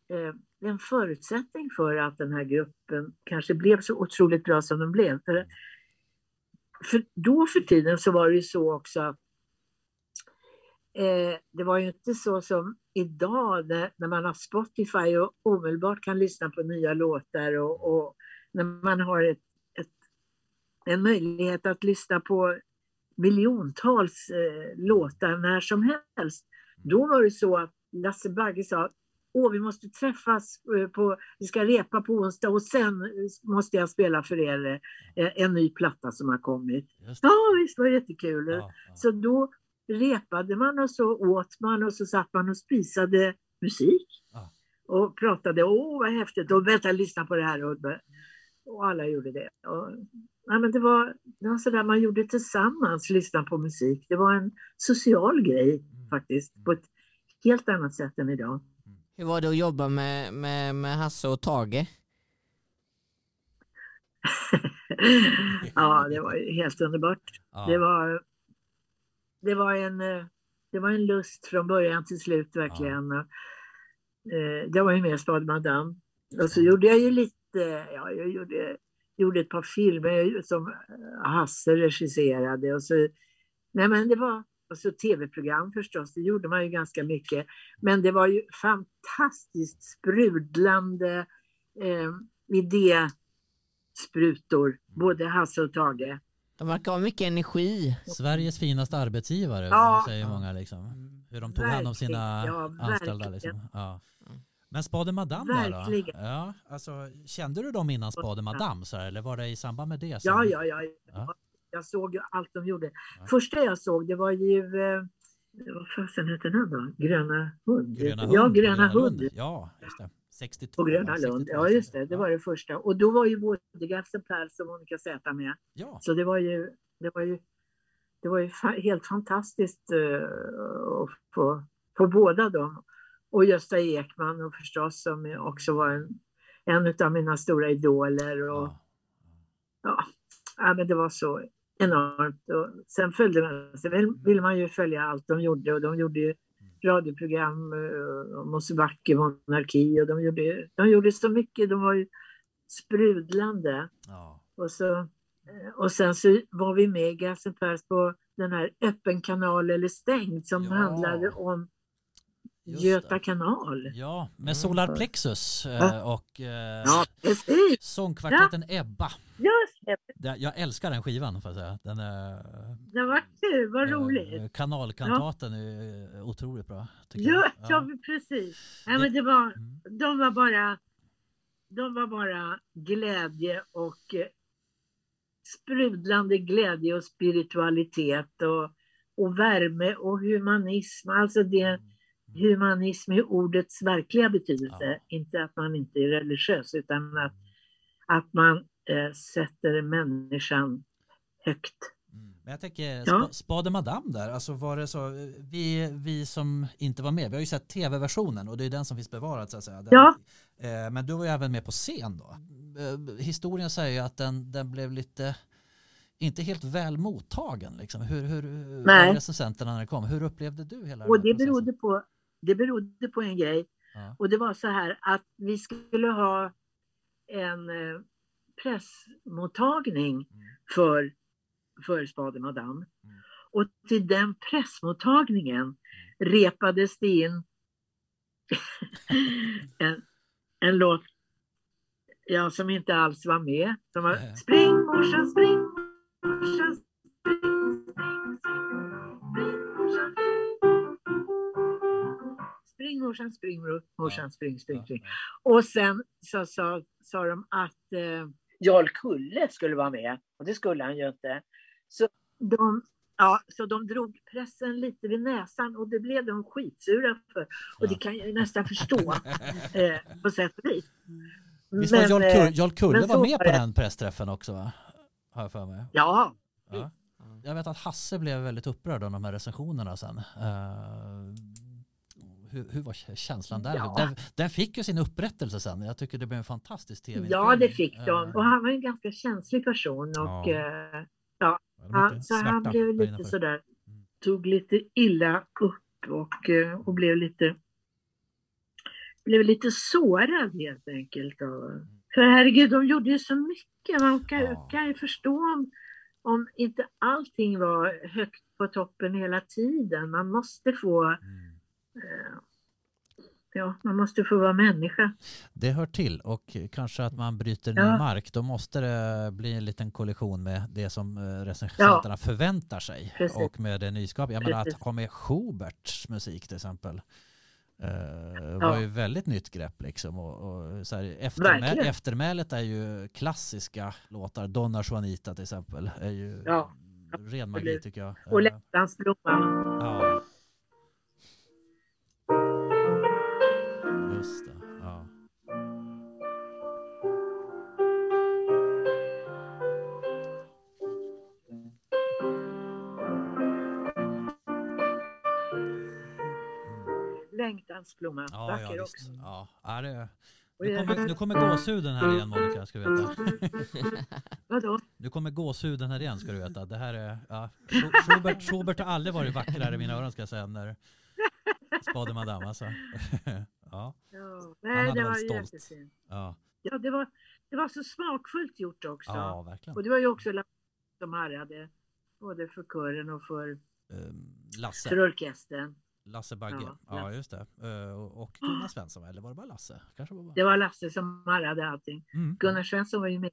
eh, en förutsättning för att den här gruppen kanske blev så otroligt bra som den blev. För, för då för tiden så var det ju så också att eh, det var ju inte så som idag när, när man har Spotify och omedelbart kan lyssna på nya låtar och, och när man har ett, ett, en möjlighet att lyssna på miljontals eh, låtar när som helst. Då var det så att Lasse Bagge sa Åh, vi måste träffas, eh, på, vi ska repa på onsdag och sen eh, måste jag spela för er eh, en ny platta som har kommit. Ja, visst var det jättekul. Ja, ja. Så då repade man och så åt man och så satt man och spisade musik. Ja. Och pratade, åh vad häftigt, och vänta, lyssna på det här. Och, och alla gjorde det. Och, ja, men det var, det var sådär man gjorde tillsammans, lyssna på musik. Det var en social grej Mm. faktiskt, på ett helt annat sätt än idag. Hur var det att jobba med, med, med Hasse och Tage? ja, det var helt underbart. Ja. Det var, det var en, det var en lust från början till slut verkligen. Och, eh, Jag var ju med i Spade Madame. Och så gjorde jag ju lite, ja, jag gjorde, gjorde ett par filmer som eh, Hasse regisserade. Och så, nej men det var, och så tv-program förstås, det gjorde man ju ganska mycket. Men det var ju fantastiskt sprudlande eh, idésprutor, både Hasse och Tage. De verkar ha mycket energi. Sveriges finaste arbetsgivare Ja. säger många liksom. Hur de tog hand om sina ja, anställda liksom. Ja. Men Spade Madame där då? Verkligen. Ja, alltså, kände du dem innan Spade Madame så här, eller var det i samband med det? som- Ja, ja, ja. Ja. Jag såg allt de gjorde. Ja. Första jag såg det var ju, eh, vad fasen hette den då? Gröna hund? Gröna ja, hund, Gröna hund. Ja, just det. 62. På Gröna? Lund. 62, Ja, just det. Det var det första. Och då var ju både Gafse Pers och Monica Z med. Ja, Så det var ju, det var ju, det var ju fa- helt fantastiskt eh, att få, få båda dem. Och Gösta Ekman och förstås som också var en, en av mina stora idoler. Och, ja. ja, ja, men det var så enormt. Och sen följde man, sen vill, vill man ju följa allt de gjorde och de gjorde ju radioprogram eh, om Mosebacke, monarki och de gjorde, de gjorde så mycket. De var ju sprudlande. ja. Och, så, eh, och sen så var vi med i Gassen Pers på den här öppen kanal eller stängd som Ja. handlade om Just Göta kanal. Ja, med Solar Plexus eh, Ja. och eh, Ja, sångkvartetten Ebba. Just det. Jag älskar den skivan får jag säga. Den är, Det var kul, vad eh, roligt. Kanalkantaten är eh, otroligt bra. Ja, jag. ja. precis. Ja, men det var, Mm. de var bara de var bara glädje och eh, sprudlande glädje och spiritualitet och, och värme och humanism. Alltså det Mm. Humanism i ordets verkliga betydelse. Ja. Inte att man inte är religiös utan att, att man eh, sätter människan högt. Mm. Men jag tänker, Ja. spa, Spade Madame där, alltså var det så, vi, vi som inte var med, vi har ju sett tv-versionen och det är den som finns bevarad så att säga. Den, Ja. eh, men du var ju även med på scen då. Eh, historien säger ju att den, den blev lite, inte helt väl mottagen liksom. Hur, hur, Nej. av recensenterna när det kom, hur upplevde du hela Och den här det berodde, på, det berodde på en grej. Ja. Och det var så här att vi skulle ha en eh, pressmottagning för, för Spade Madame. Mm. Och till den pressmottagningen repades det in en, en låt ja, som inte alls var med. Som var. Spring morsan, spring morsan, spring morsan. Spring morsan, spring spring, spring. Och sen så sa, sa de att eh, Jarl Kulle skulle vara med. Och det skulle han ju inte. Så de, ja, så de drog pressen lite vid näsan och det blev de skitsura för. Och det kan jag ju nästan förstå eh, på sätt och vis. Visst var Jarl, eh, Kull, Jarl Kulle var med på det. den pressträffen också va? Har jag för mig. Ja, Ja. Jag vet att Hasse blev väldigt upprörd av de här recensionerna sen. Hur, hur var känslan där? Ja. Den, den fick ju sin upprättelse sen. Jag tycker det blev en fantastisk tv ja, det fick de. Eh, Och han var en ganska känslig person. Och, Ja. eh, han, så han blev lite sådär, Mm. tog lite illa upp och, eh, och blev lite blev lite sårad helt enkelt. Och, för herregud, de gjorde ju så mycket. Man kan, Ja. kan ju förstå om, om inte allting var högt på toppen hela tiden. Man måste få, Mm. Ja, man måste få vara människa. Det hör till och kanske att man bryter ny Ja. mark. Då måste det bli en liten kollision med det som eh, recensenterna förväntar sig. Precis. Och med det nyskap. Jag menar att ha med Schuberts musik till exempel. Eh, Ja. var ju väldigt nytt grepp liksom. Och, och så här, eftermä- Verkligen. eftermälet är ju klassiska låtar. Donna Juanita till exempel. Är ju Ja, ren magi tycker jag. Och Eh, Lättans blomma. ja. Längtans blomma. Ja, Vacker ja, också. Ja, är det... Nu kommer, nu kommer gåshuden här igen Monica, ska du veta. Vadå? Nu kommer gåshuden här igen, ska du veta. Det här är... Ja, Schu- Schubert, Schubert har aldrig varit vackrare i mina öron, ska jag säga, när Spade Madame, alltså. Ja, Ja, nej, det var stolt. jättefint. ja, Ja, det var, det var så smakfullt gjort också. ja verkligen. Och det var ju också som harrade, både för kören och för, Ehm, Lasse, för orkestern. Lasse Bagge. Ja, Ja, just det. Eh, Och och Gunnar Svensson, eller var det bara Lasse? Kanske var bara... Det var Lasse som harrade allting. Mm, Gunnar Svensson var ju med.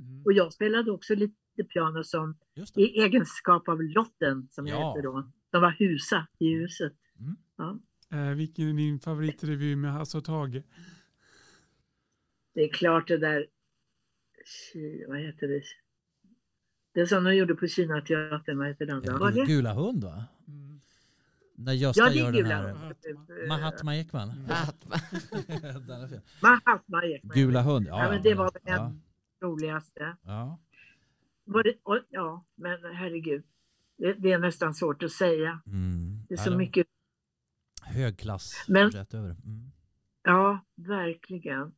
mm, Och jag spelade också lite piano som, i egenskap av Lotten, som jag Ja. hette då. Som var husa i huset. Mm. Ja. Eh, vilken är din favoritrevy med Hasse och Tage? Det är klart det där, vad heter det? Det som de gjorde på Kina teatern, vad heter den det? Gula hund, va? När Gösta Ja, det gör den här... hund. Mahatma Ekman. Den är fin. Mahatma Ekman. Gula hund, ja. Ja, men det var den ja, roligaste. ja. Var det, och, ja, men herregud. Det, det är nästan svårt att säga. Mm. Det är Ja, så var mycket. Hög klass Men- rätt över. Mm. Ja, verkligen.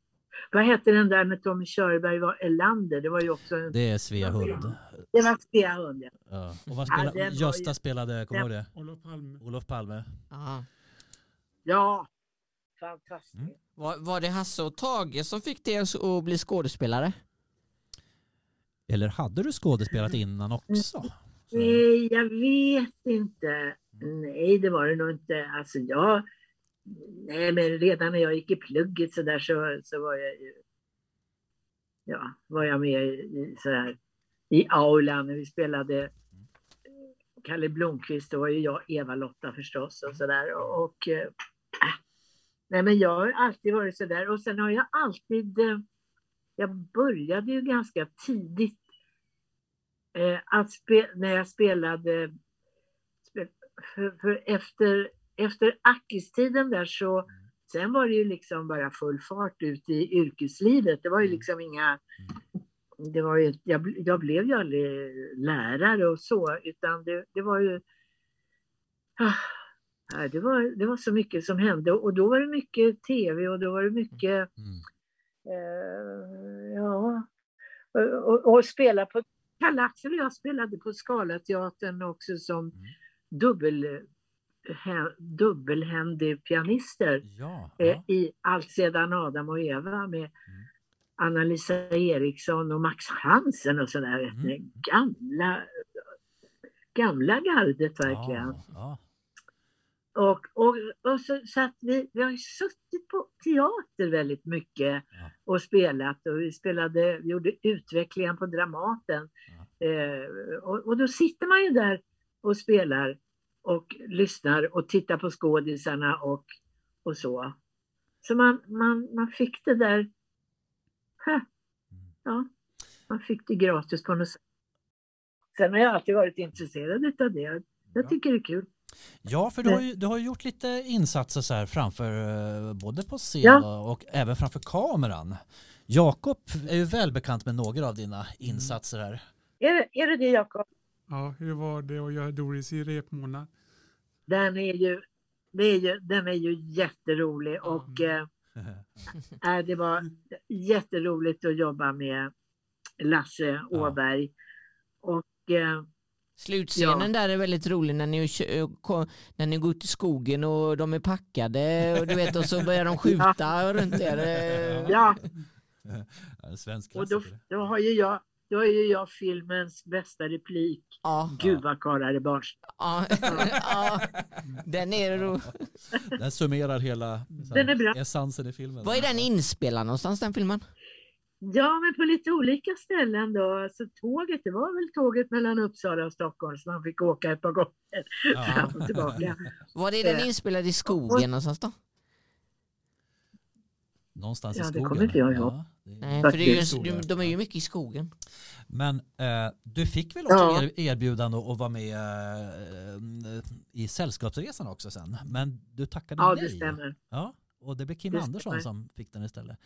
Vad hette den där med Tommy Körberg var Elander? Det var ju också en... Det är Svea hund. Det var Svea hund, ja. Ja. Och vad Ja, spelade, den var Gösta ju- spelade, kommer du ihåg det? Olof Palme. Olof Palme. Ja. Ja, fantastiskt. Mm. Var, var det Hasse och Tage som fick dig att bli skådespelare? Eller hade du skådespelat innan också? Så. Nej, jag vet inte. Nej, det var det nog inte. Alltså jag... Nej, men redan när jag gick i plugget så där så, så var jag ju... Ja, var jag med i, så här, i aulan när vi spelade eh, Kalle Blomqvist. Då var ju jag Eva-Lotta förstås och så där. Och, och äh, nej, men jag har alltid varit så där. Och sen har jag alltid... Eh, jag började ju ganska tidigt äh, att spe, när jag spelade, för, för efter, efter Ackis-tiden där så Sen var det ju liksom bara full fart ut i yrkeslivet. Det var ju liksom inga... Det var ju, jag, jag blev ju aldrig lärare och så, utan det, det var ju... Ah, det, var, det var så mycket som hände och då var det mycket tv och då var det mycket... Mm. Eh, ja, och, och, spela på... Kalle-Axel och jag spelade på Scalateatern också som Mm. dubbel dubbelhändig pianister Ja, eh, ja. i Allt sedan Adam och Eva med Anna-Lisa Eriksson och Max Hansen och sådär. Mm. Gamla, gamla gardet verkligen. Ja, ja. Och, och, och så, så att vi, vi har ju suttit på teater väldigt mycket Ja. och spelat och vi spelade, vi gjorde utvecklingen på Dramaten. Eh, och, och då sitter man ju där och spelar och lyssnar och tittar på skådisarna och, och så. Så man, man, man fick det där, ja, man fick det gratis på något sätt. Sen har jag alltid varit intresserad av det. Jag tycker det är kul. Ja, för du har, ju, du har gjort lite insatser så här framför eh, både på scen Ja. och även framför kameran. Jakob är ju välbekant med några av dina insatser här. Är det är det, det Jakob? Ja, hur var det att göra Doris i repmånad? Den är ju, det är ju, den är ju jätterolig och eh, äh, det var jätteroligt att jobba med Lasse Åberg. Och eh, Slutscenen där är väldigt rolig när ni, när ni går ut i skogen och de är packade och du vet och så börjar de skjuta runt er. ja, Ja, och då, då, har ju jag, då har ju jag filmens bästa replik. Ja, Gud vad karlar är barns. ja, ja, den är ro. Den summerar hela Den är bra. essensen i filmen. Var är den inspelad någonstans den filmen? Ja, men på lite olika ställen då. Så tåget, det var väl tåget mellan Uppsala och Stockholm som man fick åka ett par gånger Ja. fram och tillbaka. Var är den Eh, inspelad i skogen någonstans då? Någonstans i Ja, det skogen. kommer inte jag ihåg. Ja, Nej, för det är ju, de, de är ju mycket i skogen. Men eh, du fick väl också Ja. er, erbjudande att vara med eh, i Sällskapsresan också sen? Men du tackade Ja, nej. det stämmer. Ja, och det blev Kim Det Andersson stämmer. som fick den istället.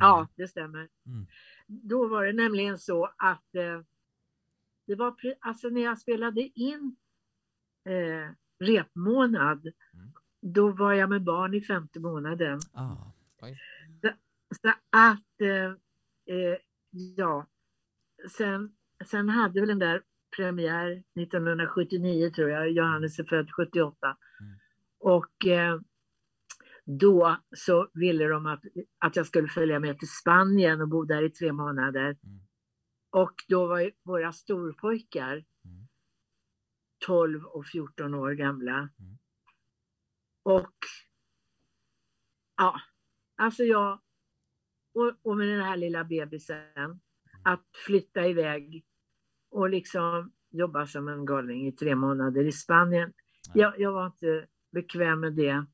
Ja, det stämmer. Mm. Då var det nämligen så att eh, det var alltså när jag spelade in eh, repmånad, Mm. då var jag med barn i femte månaden. Ah. Så att, eh, eh, ja, sen, sen hade väl den där premiär 1979 tror jag, Johannes är född 78. Mm. Och eh, då så ville de att, att jag skulle följa med till Spanien och bo där i tre månader. Mm. Och då var ju våra storpojkar Mm. 12 och 14 år gamla. Mm. Och ja, alltså jag och, och med den här lilla bebisen att flytta iväg och liksom jobba som en galning i tre månader i Spanien. Jag, jag var inte bekväm med det Nej.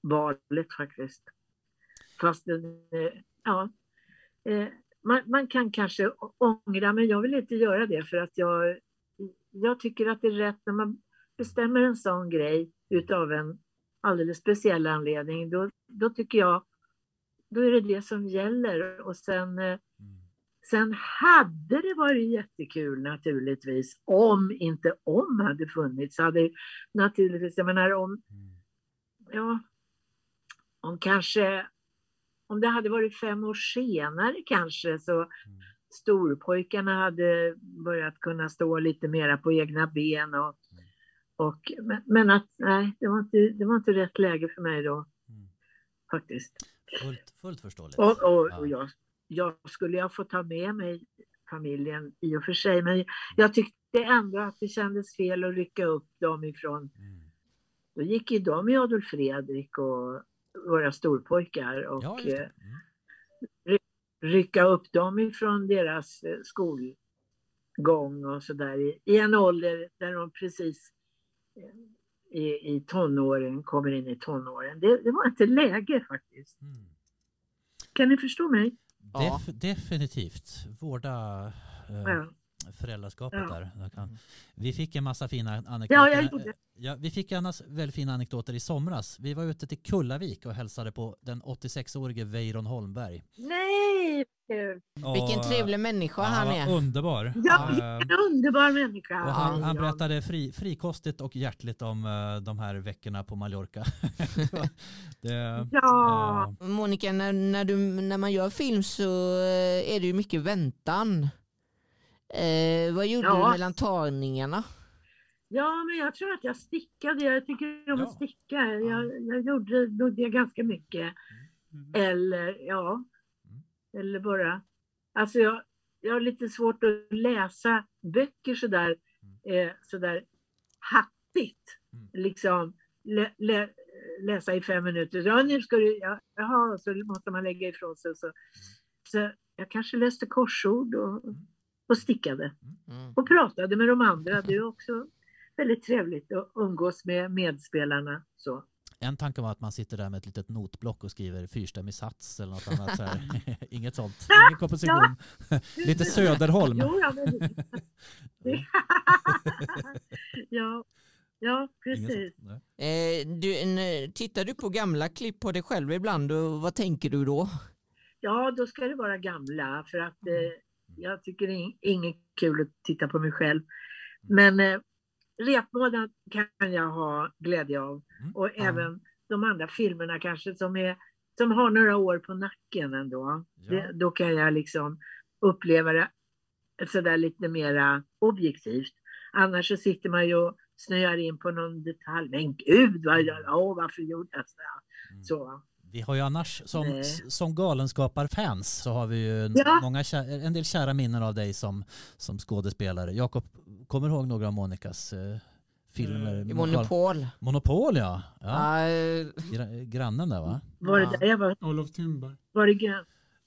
valet faktiskt. Fast eh, ja, eh, man, man kan kanske ångra, men jag vill inte göra det för att jag, jag tycker att det är rätt när man bestämmer en sån grej utav en alldeles speciell anledning. Då, då tycker jag, då är det det som gäller och sen eh, Mm. Sen hade det varit jättekul naturligtvis, om inte om hade funnits. Hade naturligtvis, jag menar om, Mm. ja, om kanske, om det hade varit fem år senare kanske så Mm. storpojkarna hade börjat kunna stå lite mera på egna ben och, Mm. och men, men att nej, det var, inte, det var inte rätt läge för mig då Mm. faktiskt. Fullt, fullt förståeligt. Och, och, Ja. och jag, jag skulle ha fått ta med mig familjen i och för sig, men jag tyckte ändå att det kändes fel att rycka upp dem ifrån, Mm. då gick ju de i Adolf Fredrik och våra storpojkar och Ja, eh, Mm. rycka upp dem ifrån deras eh, skolgång och sådär i, i en ålder där de precis eh, i, i tonåren, kommer in i tonåren. Det, det var inte läge faktiskt. Mm. Kan ni förstå mig? Ja. Def, definitivt. Vårda... eh, Ja. Föräldraskapet Ja. där. Kan- Vi fick en massa fina anekdoter. Ja, jag gjorde. Ja, vi fick en väldigt fina anekdoter i somras. Vi var ute till Kullavik och hälsade på den 86-årige Weiron Holmberg. Nej! Vilken Och- trevlig människa Ja, han var är. Underbar. Ja, Eh, vilken underbar människa. och han, han berättade fri, frikostigt och hjärtligt om eh, de här veckorna på Mallorca. det, Ja. eh, Monica, när, när, du, när man gör film så eh, är det ju mycket väntan. Eh, vad gjorde Ja. du mellan tagningarna? ja, men jag tror att jag stickade. Jag tycker om Ja. att sticka. Jag, jag gjorde nog det ganska mycket. Mm. Eller ja, Mm. eller bara. Alltså jag, jag har lite svårt att läsa böcker sådär, eh, sådär hattigt. Mm. Liksom lä, lä, läsa i fem minuter. Ja, nu ska du, ja, jaha, så måste man lägga ifrån sig. Så, så jag kanske läste korsord och, och stickade Mm. och pratade med de andra. Det är också väldigt trevligt att umgås med medspelarna. Så. en tanke var att man sitter där med ett litet notblock och skriver fyrstämmig sats eller något annat. Så här. Inget sånt. Ingen komposition. Lite Söderholm. Jo, ja, men ja, ja, precis. Eh, du, en, tittar du på gamla klipp på dig själv ibland och vad tänker du då? Ja, då ska det vara gamla för att eh, jag tycker det är inget kul att titta på mig själv. Men eh, repmånaden kan jag ha glädje av Mm. och även de andra filmerna kanske som, är, som har några år på nacken ändå. Ja. Det, då kan jag liksom uppleva det sådär lite mera objektivt. Annars så sitter man ju och snöar in på någon detalj. Men gud, vad, åh, varför gjorde jag så? Mm. så? Vi har ju annars som, Nej. som galenskapar-fans så har vi ju en- Ja. många, en del kära minnen av dig som, som skådespelare. Jakob, kommer du ihåg några av Monikas eh, filmer? I Monopol? Monopol ja. ja. Eh, Gra- grannen där va? Var det Ja. där jag var? Olof Thunberg. Var det grön?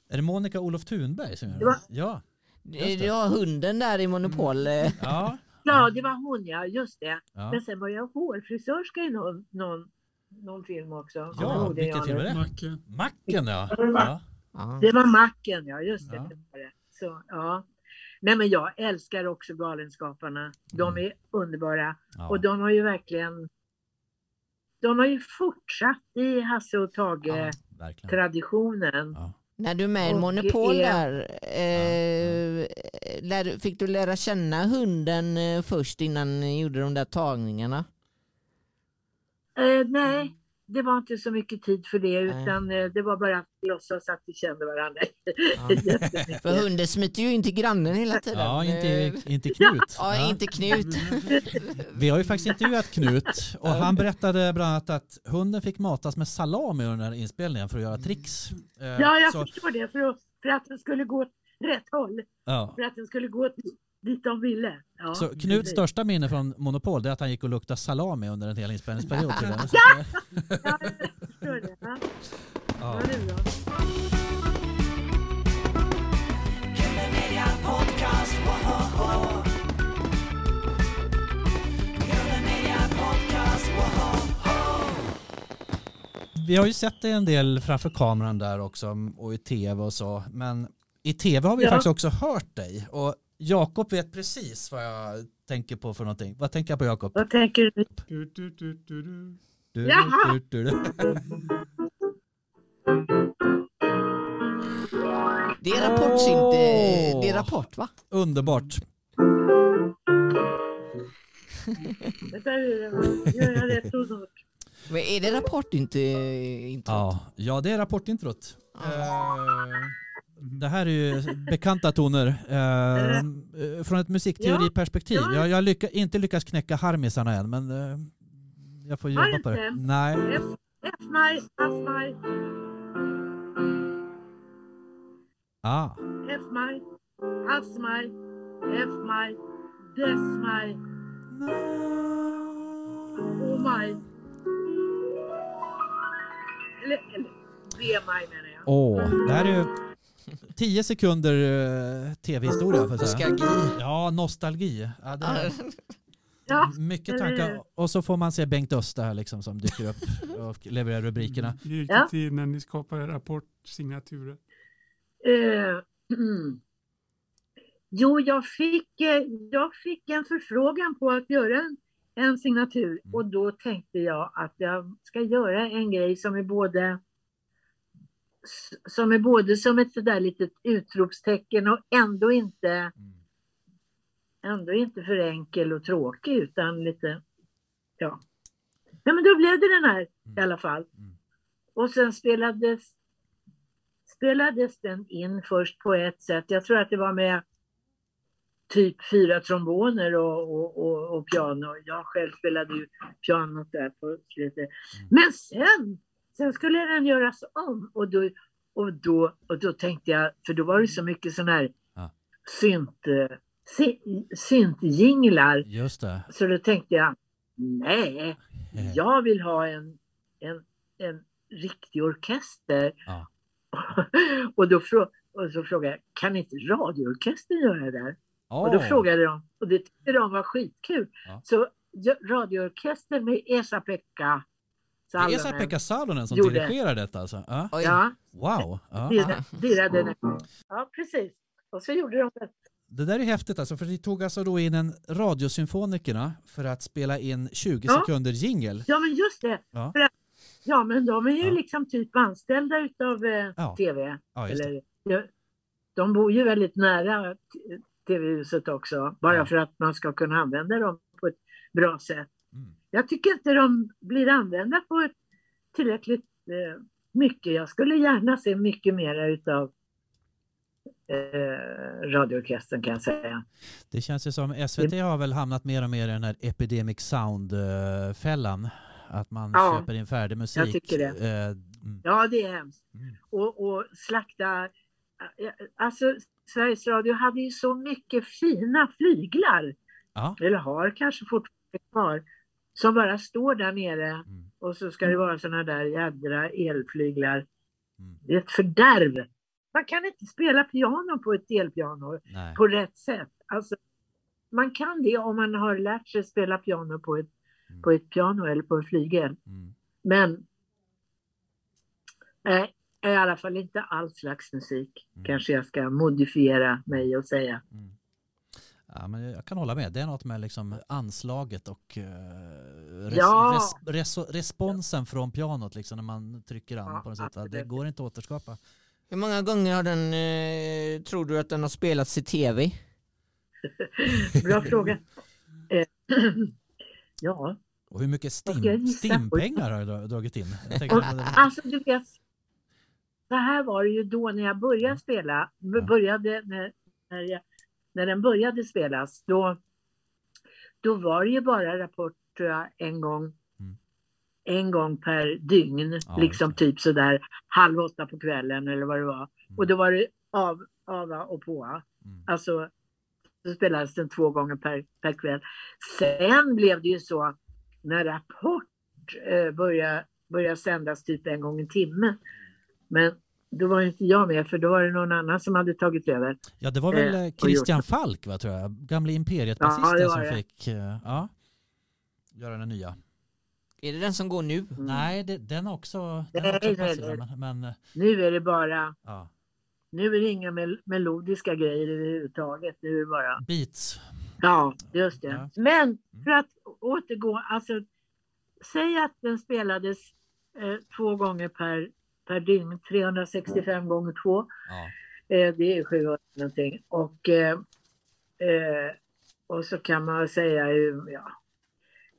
Är det Monica Olof Thunberg som gör Det var-? Ja. Det. har hunden där i Monopol. eh. Ja. Ja, det var hon ja, just det. ja. Men sen var jag hårfrisörska i någon, någon, någon film också. Ja, vilken film är det? Macken. Macken ja. Ja, det var- Macken, ja just det. Ja. det var det. Så, ja. Nej men jag älskar också Galenskaparna. De Mm. är underbara ja. och de har ju verkligen de har ju fortsatt i Hasse och Tage-traditionen. Ja. När du är med i Monopol är- där, eh, lär, fick du lära känna hunden eh, först innan ni gjorde de där tagningarna? Eh, nej, det var inte så mycket tid för det utan eh, det var bara att låtsas att vi kände varandra. Ja. För hunden smiter ju in till grannen hela tiden. ja, Eh, inte, inte Knut. Ja, Ja. inte Knut. Vi har ju faktiskt intervjuat Knut och han berättade bland annat att hunden fick matas med salami under den här inspelningen för att göra tricks. Eh, Ja, jag så, förstår det. För att, för att den skulle gå åt rätt håll. ja. För att den skulle gå dit- dit de ville. Ja, så Knuts precis. största minne från Monopol det är att han gick och luktade salami under en hel inspelningsperiod. Så, Ja, jag det. Ja, ja. ja. Vi har ju sett det en del framför kameran där också och i tv och så. Men i tv har vi Ja. faktiskt också hört dig. Och Jakob vet precis vad jag tänker på för någonting. Vad tänker jag på Jakob? Vad tänker du? Du, du, du, du, du. Du, Jaha! du, du, du. Det är rapportsint. eh, Det är rapport va? Underbart. Vänta, gör jag rätt ord? Men är det rapport inte? inte Ja, ja det är rapportintrot. Eh, det här är ju bekanta toner eh, eh, från ett musikteoriperspektiv. Ja. Jag jag har lycka, inte lyckats knäcka harmisarna än, men eh, jag får jobba på det. Nej, F-maj, F-maj, ah. F-maj, As-maj, F-maj, Des-maj, O-maj. Eller, eller D-maj menar jag. Åh, det här är ju 10 sekunder eh, tv-historia. Nostalgi. Ja, nostalgi. Ja, det är Ja, mycket tankar. Och så får man se Bengt Öster här liksom som dyker upp och levererar rubrikerna. Det gick Ja. tid när ni skapade rapportsignaturer. Eh, Jo, jag fick, eh, jag fick en förfrågan på att göra en, en signatur Mm. och då tänkte jag att jag ska göra en grej som är både som är både som ett sådär litet utropstecken och ändå inte, Mm. ändå inte för enkel och tråkig utan lite, ja. Ja men då blev det den här i alla fall. Mm. Och sen spelades, spelades den in först på ett sätt. Jag tror att det var med typ fyra tromboner och, och, och, och piano. Jag själv spelade ju pianot där på slutet. Men sen, sen skulle den göras om och då, och då, och då tänkte jag, för då var det så mycket sån här Ja. synt, eh, sy- syntjinglar. Just det. Så då tänkte jag, nej, jag vill ha en, en, en riktig orkester. Ja. och, då frå, och så frågade jag, kan inte radioorkestern göra det där? Och då frågade de, och det tyckte de var skitkul. Ja. Så radioorkestern med Esa-Pekka Det är Salonen, Esa-Pekka Salonen som Gjorde. dirigerar detta alltså? Ja. Oj. Ja, Wow. Ja. dirrade, den. Ja, precis. Och så gjorde de det. Det där är häftigt alltså, för de tog alltså då in en radiosymfonikerna för att spela in 20 Ja. sekunder jingle. Ja, men just det. Ja. För att, ja, men de är ju Ja. liksom typ anställda utav eh, Ja. TV. Eller, de bor ju väldigt nära TV-huset också, bara Ja. för att man ska kunna använda dem på ett bra sätt. Mm. Jag tycker inte de blir använda på tillräckligt eh, mycket. Jag skulle gärna se mycket mera utav eh, radioorkestern kan jag säga. Det känns ju som SVT har väl hamnat mer och mer i den här Epidemic Sound-fällan. Att man Ja, köper in färdig musik. jag tycker det. Eh, mm. Ja, det är hemskt. Mm. Och, och slakta... eh, Alltså, Sveriges Radio hade ju så mycket fina flyglar, Ja. eller har kanske fortfarande kvar, som bara står där nere Mm. och så ska det vara såna där jädra elflyglar. Mm. Det är ett fördärv. Man kan inte spela piano på ett elpiano Nej. på rätt sätt. Alltså, man kan det om man har lärt sig spela piano på ett, Mm. på ett piano eller på en flygel. Mm. Men nej, i alla fall inte all slags musik. Mm. Kanske jag ska modifiera mig och säga. Ja, men jag kan hålla med. Det är något med liksom anslaget och eh, res, Ja. res, res, responsen från pianot liksom, när man trycker an Ja, på något sätt. Det går inte att återskapa. Hur många gånger har den, eh, tror du att den har spelats i tv? Bra fråga. Eh, ja, Och hur mycket Stim? Stimpengar har du dra- dragit in? Och, alltså du vet. Så här var det ju då när jag började spela. Ja. Började när, när, jag, när den började spelas. Då, då var det ju bara rapport tror jag, en gång. Mm. En gång per dygn. Ja, liksom typ sådär halv åtta på kvällen eller vad det var. Mm. Och då var det av, ava och på. Mm. Alltså, så spelades den två gånger per, per kväll. Sen blev det ju så när Rapport eh, började, började sändas typ en gång i timmen. Men då var inte jag med för då var det någon annan som hade tagit över. Ja, det var väl Eh, eh, Christian Falk, va, tror jag. Gamle Imperiet-basisten Ja, som det. fick eh, ja, göra den nya. Är det den som går nu? Mm. Nej, det, den har också, den Nej, också nej, nej. Men, men eh, Nu är det bara, ja, nu är det inga mel melodiska grejer överhuvudtaget. Nu är det bara, Beats. ja just det. Ja. Men för att återgå, alltså säg att den spelades eh, två gånger per, per dygn, 365 gånger två. Ja. Eh, det är 700 någonting. Och, eh, eh, och så kan man säga, ju, ja,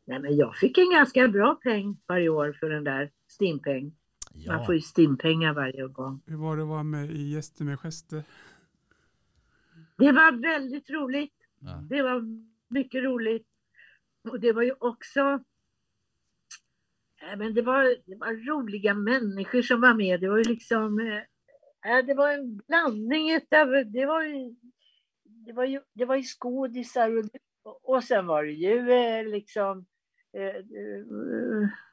nej men jag fick en ganska bra peng varje år för den där stimpeng. Man ja. får ju stimpengar varje gång. Hur var det att vara med i Gäster med gester? Det var väldigt roligt. Ja. Det var mycket roligt. Och det var ju också men det var, det var roliga människor som var med. Det var ju liksom eh, det var en blandning utav, det var ju, det var ju, det var ju skådisar och, och sen var det ju eh, liksom, eh,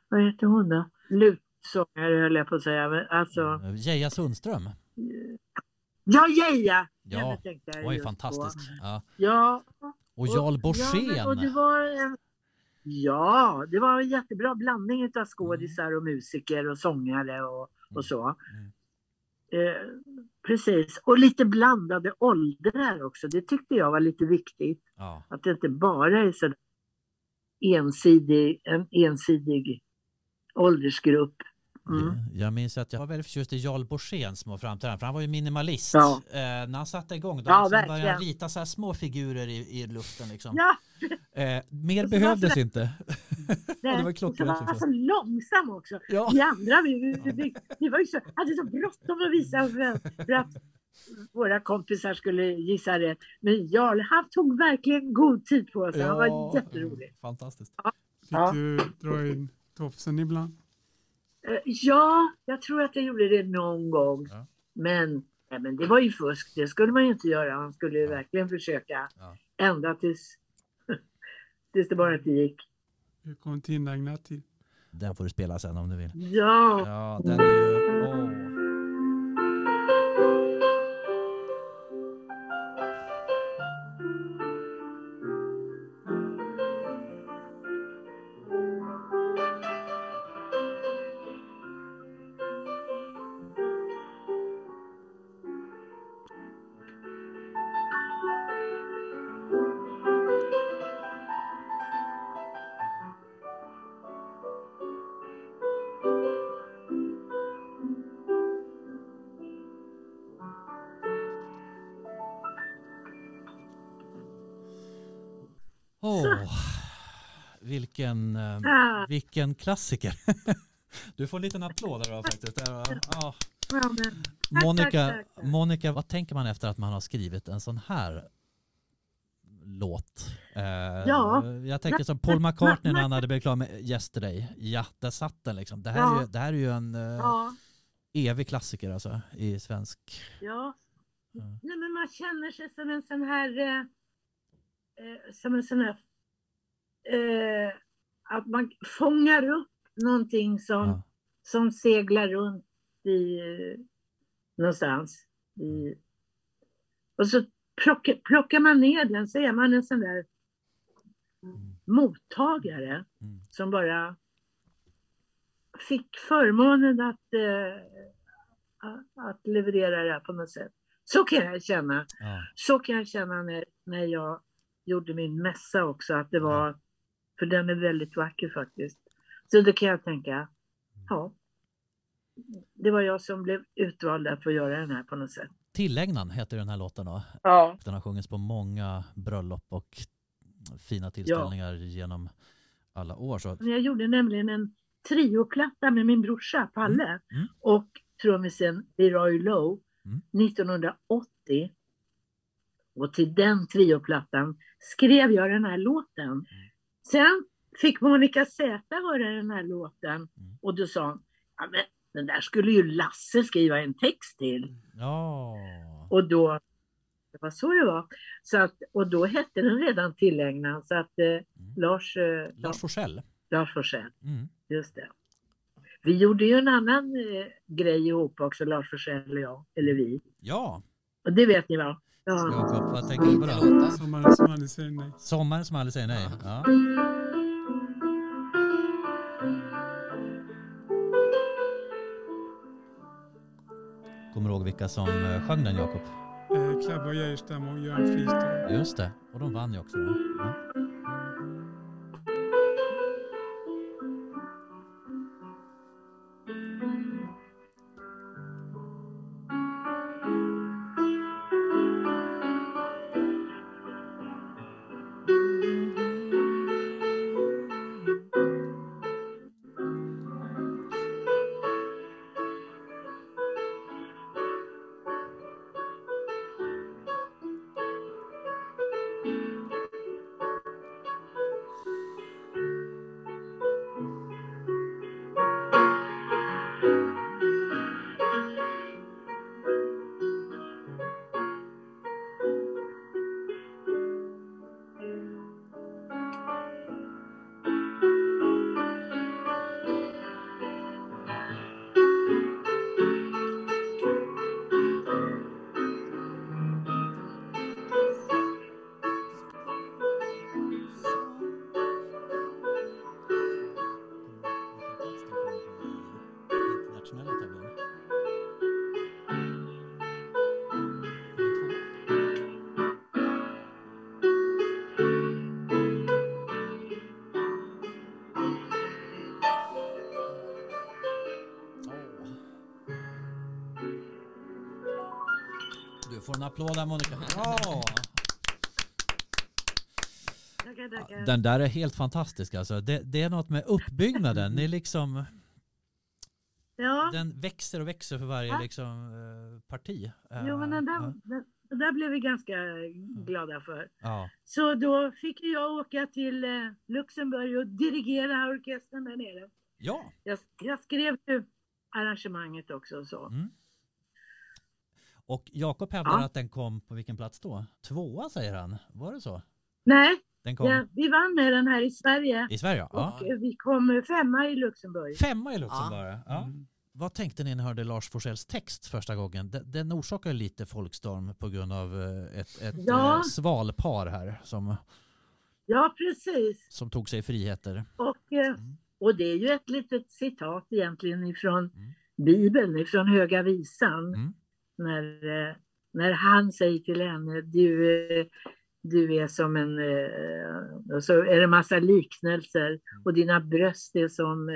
vad heter hon då? Lutsångare höll jag på att säga. Men alltså, Geija Sundström. ja, Geija! Ja, Hon just på. fantastisk. Ja. Ja, Och Jarl Borssén. Ja, och det var en, ja, det var en jättebra blandning av skådisar och musiker och sångare och, och så. Mm. Eh, precis, och lite blandade åldrar också. Det tyckte jag var lite viktigt. Ja. Att det inte bara är så ensidig, en ensidig åldersgrupp. Mm. Jag minns att jag var väldigt förtjust i Jarl Borséns små framträdanden, för han var ju minimalist. Ja. Eh, när han satte igång, då Ja, liksom började han rita så här små figurer i, i luften. Liksom. Ja, Eh, mer behövdes inte. nej, det var klockrent, var han liksom. så långsam också. Ja. Vi andra, vi, vi, vi, vi var ju så, hade så bråttom att visa för, för att våra kompisar skulle gissa rätt. Men Jarl, han tog verkligen god tid på sig. Han var jätterolig. Fantastiskt. Fick Ja. du dra in tofsen ibland? Eh, Ja, jag tror att jag gjorde det någon gång. Ja. Men, nej, men det var ju fusk. Det skulle man ju inte göra. Man skulle ju verkligen försöka Ja. ända tills, tills det bara inte gick. Hur kom tillägnad till? Den får du spela sen om du vill. Ja, Ja, den är ju... Åh. Vilken klassiker. Du får en liten applåd där faktiskt. Ja. Monica. Monica, vad tänker man efter att man har skrivit en sån här låt? Eh, Ja. Jag tänker som Paul McCartney när han hade blivit klar med Yesterday. Ja, där satt den liksom. Det här, Ja. är, ju, det här är ju en eh, ja, evig klassiker alltså i svensk... ja. Ja. Nej, men man känner sig som en sån här... Eh, eh, som en sån här... Eh, att man fångar upp någonting som, Ja. som seglar runt i, någonstans. I, och så plockar, plockar man ner den så är man en sån där Mm. mottagare Mm. som bara fick förmånen att, eh, att- att leverera det här på något sätt. Så kan jag känna. Ja. Så kan jag känna när, när jag gjorde min mässa också, att det var, för den är väldigt vacker faktiskt. Så då kan jag tänka, ja, det var jag som blev utvald att få göra den här på något sätt. Tillägnan heter den här låten då. Ja. Den har sjungits på många bröllop och fina tillställningar genom alla år. Så, Jag gjorde nämligen en trioplatta med min brorsa Palle mm. och trummisen Leroy Lowe Mm. 1980. Och till den trioplattan skrev jag den här låten. Mm. Sen fick Monica Z höra den här låten Mm. och då sa hon, ja, men den där skulle ju Lasse skriva en text till. ja. Och då, det var så det var. Så att, och då hette den redan tillägnad så att eh, Lars, eh, Lars Forssell. Lars Forssell, Mm. just det. Vi gjorde ju en annan eh, grej ihop också, Lars Forssell och jag, eller vi. Ja, Och det vet ni va? Ja. Jakob, vad tänker du på då? Sommaren som aldrig säger nej. Sommaren som aldrig säger nej. Ja. Kommer du ihåg vilka som eh, sjöng den Jakob? Eh, Klabbe Geijerstam och Göran Friström. Just det, och de vann ju också. Ja. Applåd där Monica. Bra! Den där är helt fantastisk alltså. Det, det är något med uppbyggnaden. Ni liksom, Ja, den växer och växer för varje Ja. liksom, eh, parti. Eh, jo, men den där, ja. den, den där blev vi ganska glada för. Ja. Så då fick jag åka till eh, Luxemburg och dirigera orkestern där nere. ja. Jag, jag skrev ju arrangemanget också och så. Mm. Och Jakob hävdar Ja. att den kom på vilken plats då? Tvåa säger han. Var det så? Nej, Den kom ja, vi vann med den här i Sverige i Sverige? Ja. och eh, vi kom femma i Luxemburg. Femma i Luxemburg. Ja. Mm. Vad tänkte ni när ni hörde Lars Forssells text första gången? Den, den orsakar lite folkstorm på grund av eh, ett, ett Ja. eh, svalpar här som, Ja, precis. som tog sig friheter. Och, eh, Mm. och det är ju ett litet citat egentligen ifrån Mm. Bibeln, ifrån Höga Visan. Mm. När, eh, när han säger till henne, du, eh, du är som en... eh, Och så är det massa liknelser och dina bröst är som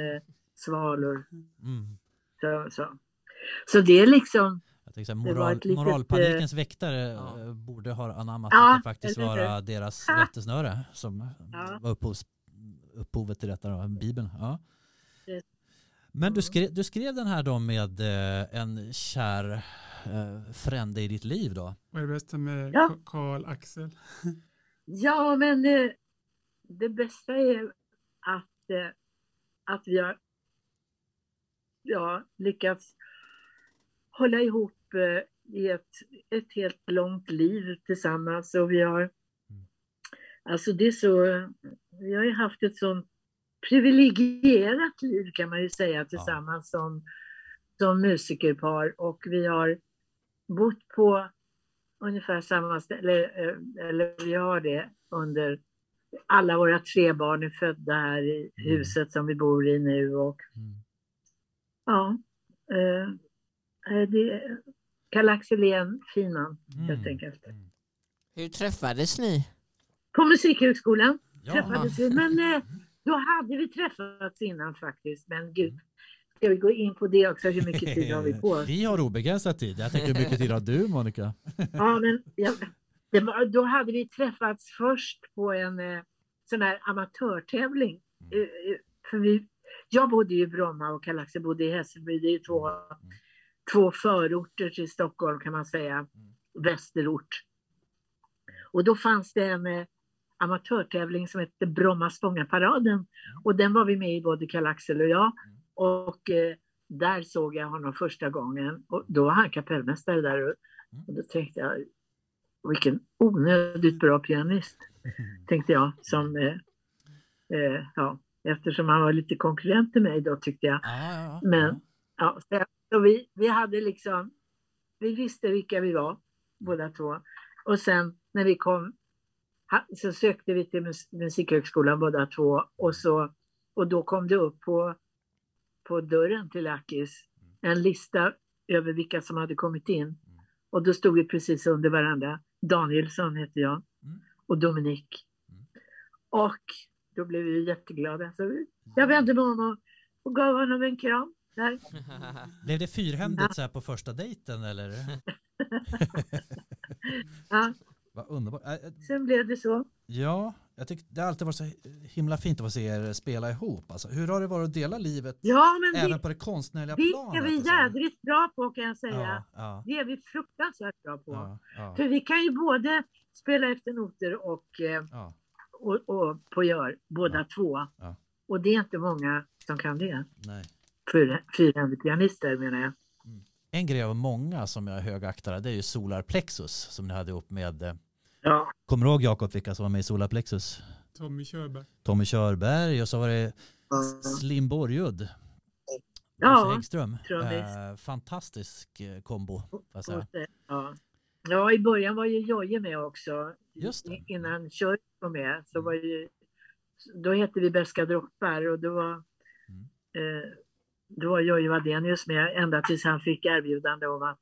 svalor. Mm. Så, så. så det är liksom... Jag var moral, litet, moralpanikens väktare ja. borde ha anammat Ja, att det faktiskt vara deras rättesnöre som Ja. var upphovs, upphovet till detta, då, Bibeln. Ja. Men du Mm. skrev, du skrev den här då med en kär frände i ditt liv då? Vad är det bästa med Ja. Ka- Karl Axel? Ja, men eh, det bästa är att, eh, att vi har ja, lyckats hålla ihop eh, i ett, ett helt långt liv tillsammans. Och vi har, alltså det är så, vi har ju haft ett sånt privilegierat liv kan man ju säga tillsammans som, som musikerpar. Och vi har bott på ungefär samma ställe, eller, eller vi har det under alla våra tre barn är födda här i Mm. huset som vi bor i nu och Mm. ja, eh, det Karl-Axel är en fin man helt Mm. enkelt. Mm. Hur träffades ni? På Musikhögskolan Ja. träffades vi, men eh, då hade vi träffats innan faktiskt, men gud, ska vi gå in på det också, hur mycket tid har vi på oss? Vi har obegränsad tid. Jag tänker hur mycket tid har du Monica? Ja, men ja, var, då hade vi träffats först på en eh, sån här amatörtävling. Eh, eh, för vi, jag bodde ju i Bromma och Karl-Axel bodde i Hässelby. Det är två, två förorter till Stockholm kan man säga. Västerort. Och då fanns det en eh, amatörtävling som hette Bromma Spångaparaden. Och den var vi med i, både Karl-Axel och jag. Och eh, där såg jag honom första gången. Och då var han kapellmästare där. Och, och då tänkte jag, vilken onödigt bra pianist, tänkte jag. Som, eh, eh, ja, eftersom han var lite konkurrent till mig då tyckte jag. Ja, ja, ja. Men- Ja, så, så vi, vi hade liksom, vi visste vilka vi var, båda två. Och sen när vi kom, så sökte vi till mus- Musikhögskolan båda två. Och, så, och då kom det upp på, på dörren till Akis en lista över vilka som hade kommit in. Och då stod vi precis under varandra. Danielsson heter jag Mm. och Dominik. Mm. Och då blev vi jätteglada. Så vi- jag vände mig om och, och gav honom en kram. Där. Blev det fyrhändigt så här på första dejten eller? Ja, Vad underbart. Sen blev det så. Ja, jag tycker det har alltid varit så himla fint att få se er spela ihop. Alltså, hur har det varit att dela livet Ja, men även det, på det konstnärliga det planet? är vi alltså? jädrigt bra på kan jag säga. Ja, ja, Det är vi fruktansvärt bra på. ja, För vi kan ju både spela efter noter och, eh, och, och på gör, båda två. Och det är inte många som kan det. Nej. Fyra- Fyrhändig pianister menar jag. En grej av många som jag högaktar det är ju Solar Plexus som ni hade ihop med. Ja, Kommer du ihåg Jakob vilka som var med i Solar Plexus? Tommy Körberg. Tommy Körberg och så var det Slim Borgud. Ja, Häggström. Eh, fantastisk eh, kombo. Ja. ja, i början var ju Jojje med också. Just det. Innan Kör var med så var ju, då hette vi Beska droppar och då var, Mm. eh, då var Jojje Wadenius med ända tills han fick erbjudande om att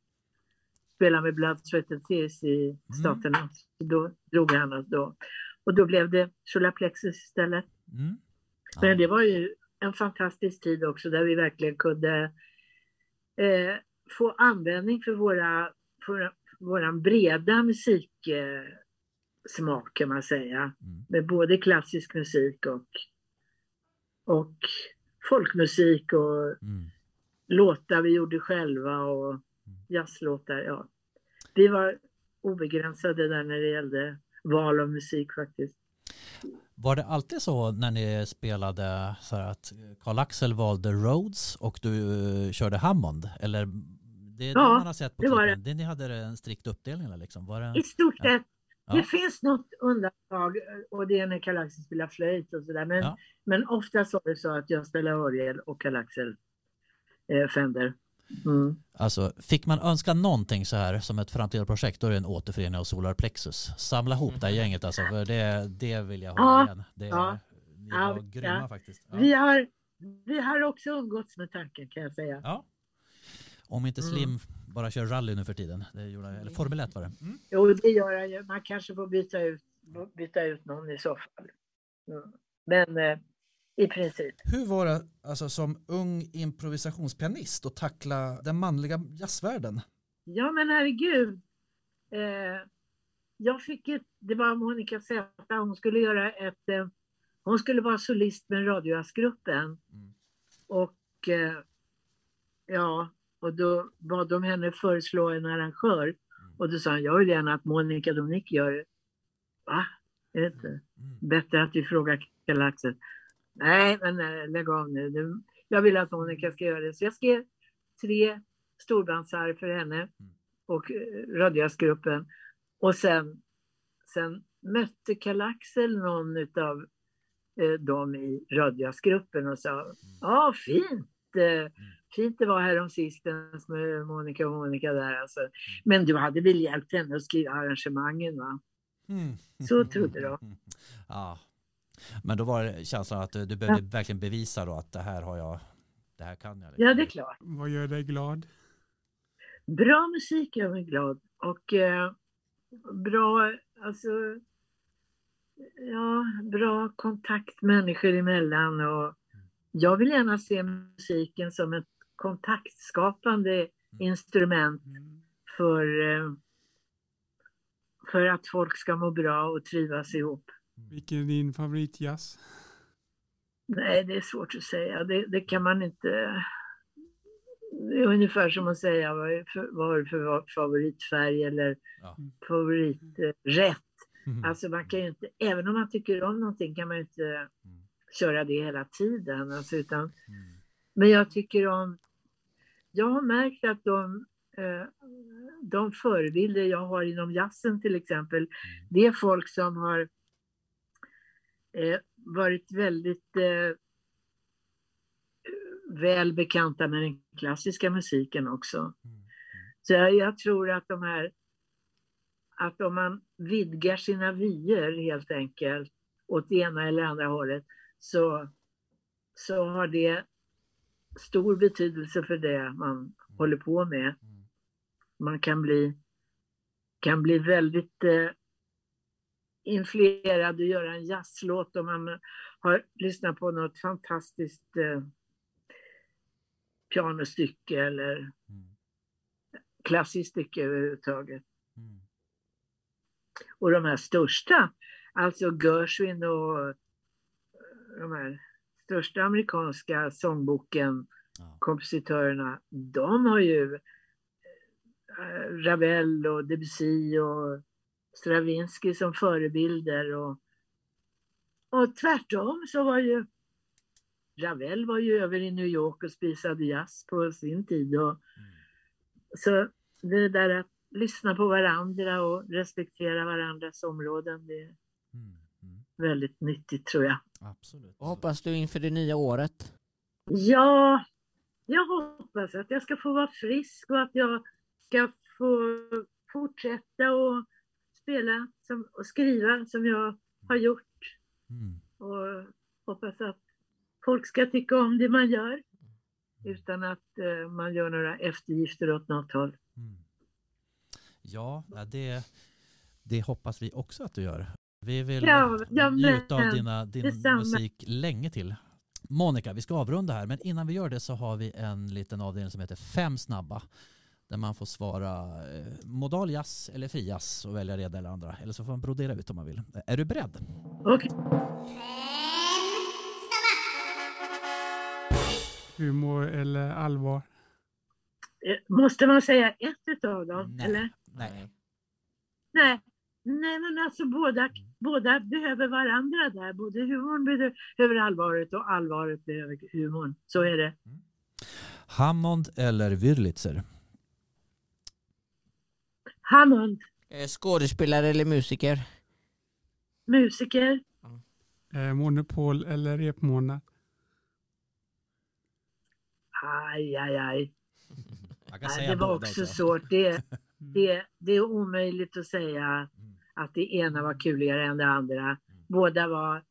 spela med Blood, Sweat and Tears i Staterna. Så Då drog han oss då. Och då blev det Solar Plexus istället. Mm. Men det var ju en fantastisk tid också där vi verkligen kunde eh, få användning för våra, för, våran breda musiksmak kan man säga. Mm. Med både klassisk musik och, och folkmusik och Mm. låtar vi gjorde själva och jazzlåtar. Ja. Vi var obegränsade där när det gällde val av musik faktiskt. Var det alltid så när ni spelade så här att Karl-Axel valde Rhodes och du eh, körde Hammond? Eller det är det Ja, man har sett på det var. Det. Ni hade en strikt uppdelning liksom? Var det... I stort Ja. sett. Ja. Det finns något undantag och det är när Karl-Axel spelar flöjt och sådär. Men, Ja. men oftast var det så att jag spelade orgel och Karl-Axel eh, Fender. Mm. Alltså, fick man önska någonting så här som ett framtida projekt då är det en återförening av Solar Plexus. Samla ihop det här gänget alltså, för det, det vill jag hålla Ja, igen. Det, ja, Ni ja, var grymma ja. faktiskt. Ja. Vi, har, vi har också umgåtts med tanken kan jag säga. ja. Om inte Mm. Slim bara kör rally nu för tiden. Det gjorde, eller Formel 1 var det. Mm. Jo, det gör jag ju. Man kanske får byta ut, byta ut någon i så fall. Mm. Men eh, i princip. Hur var det alltså, som ung improvisationspianist att tackla den manliga jazzvärlden? Ja, men herregud. Eh, jag fick ett, det var Monica Z, hon skulle göra ett, eh, hon skulle vara solist med radiojazzgruppen. Mm. Och eh, ja, och då bad de henne föreslå en arrangör. Och då sa han, jag vill gärna att Monica Dominic gör det. Va? Är det inte Mm. bättre att vi frågar Kalle-Axel? Nej, men eh, lägg av nu. Jag vill att Monica ska göra det. Så jag skrev tre storbandsarr för henne och eh, radiojazzgruppen. Och sen, sen mötte Kalle-Axel någon av eh, dem i radiojazzgruppen och sa, ja fint, eh, fint det var här om sistens med Monica och Monica där alltså. Men du hade väl hjälpt henne att skriva arrangemangen va? Mm. Så trodde de. Ja. Men då var det känslan att du du behövde verkligen bevisa då att det här har jag, det här kan jag. liksom. Ja, det är klart. Vad gör dig glad? Bra musik gör mig glad. Och eh, bra, alltså, ja, bra kontakt människor emellan. Och jag vill gärna se musiken som ett kontaktskapande instrument för, eh, för att folk ska må bra och trivas ihop. Vilken är din favoritjazz? Nej, det är svårt att säga. Det, det kan man inte... Det är ungefär som att säga vad är för, vad har du för favoritfärg eller Ja. favoriträtt. Mm. Alltså man kan ju inte, även om man tycker om någonting kan man ju inte köra det hela tiden. Alltså, utan, Mm. men jag tycker om... Jag har märkt att de, eh, de förebilder jag har inom jazzen till exempel, det är folk som har eh, varit väldigt eh, väl bekanta med den klassiska musiken också. Så jag, jag tror att de här, att om man vidgar sina vyer helt enkelt åt det ena eller andra hållet så, så har det stor betydelse för det man håller på med. Man kan bli, kan bli väldigt eh, influerad och göra en jazzlåt om man har lyssnat på något fantastiskt eh, pianostycke eller Mm. klassiskt stycke överhuvudtaget. Mm. Och de här största, alltså Gershwin och eh, de här största amerikanska sångboken, Ja. kompositörerna, de har ju eh, Ravel och Debussy och Stravinsky som förebilder. Och, och tvärtom så var ju Ravel var ju över i New York och spisade jazz på sin tid. Och, så det där att lyssna på varandra och respektera varandras områden, det är Mm. Mm. väldigt nyttigt tror jag. Absolut. Vad hoppas du inför det nya året? Ja, jag hoppas att jag ska få vara frisk och att jag ska få fortsätta att spela som, och skriva som jag har gjort. Mm. Och hoppas att folk ska tycka om det man gör utan att eh, man gör några eftergifter åt något håll. Mm. Ja, det, det hoppas vi också att du gör. Vi vill Ja, ja, njuta av dina, din detsamma. musik länge till. Monica, vi ska avrunda här, men innan vi gör det så har vi en liten avdelning som heter Fem snabba. Där man får svara eh, modal jazz eller frijazz och välja det ena eller andra. Eller så får man brodera ut om man vill. Är du beredd? Okej. Humor eller allvar? Eh, Måste man säga ett utav dem? Nej. Eller? Nej. Nej. Nej, men alltså båda, båda behöver varandra där. Både humorn behöver allvaret och allvaret behöver humorn. Så är det. Hammond eller Würlitzer? Hammond, Eh, Skådespelare eller musiker? musiker. Eh, monopol eller repmånad? Aj, aj, aj. Nej, det var också svårt. Det, det, det är omöjligt att säga Mm. att det ena var kuligare än det andra. Båda var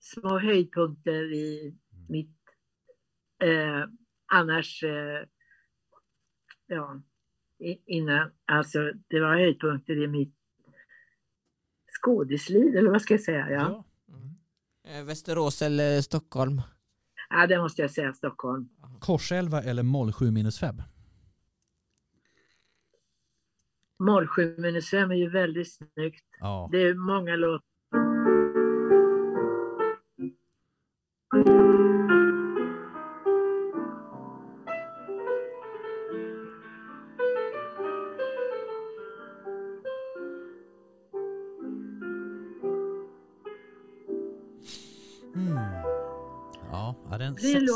små höjdpunkter i mitt... Eh, annars... Eh, ja, innan... Alltså, det var höjdpunkter i mitt skådisliv, eller vad ska jag säga? Ja, Eh, Västerås eller Stockholm? ja det måste jag säga, Stockholm. Korselva eller moll 7 minus 5? Moll 7 minus 5 är ju väldigt snyggt. Ja. Det är många låtar.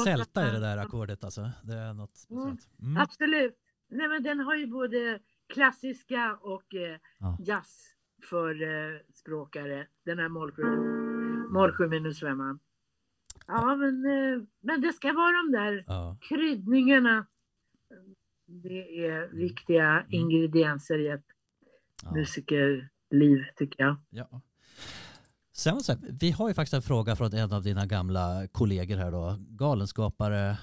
Sälta i det där ackordet alltså. Det är något speciellt. Mm. Absolut. Nej, men den har ju både klassiska och eh, Ja. jazz för eh, språkare. Den här moll 7 moll 7 minus 5. Ja, men, eh, men det ska vara de där Ja. kryddningarna. Det är viktiga ingredienser i ett Ja. musikerliv, tycker jag. Ja. Sen så här, vi har ju faktiskt en fråga från en av dina gamla kollegor här då. Galenskapare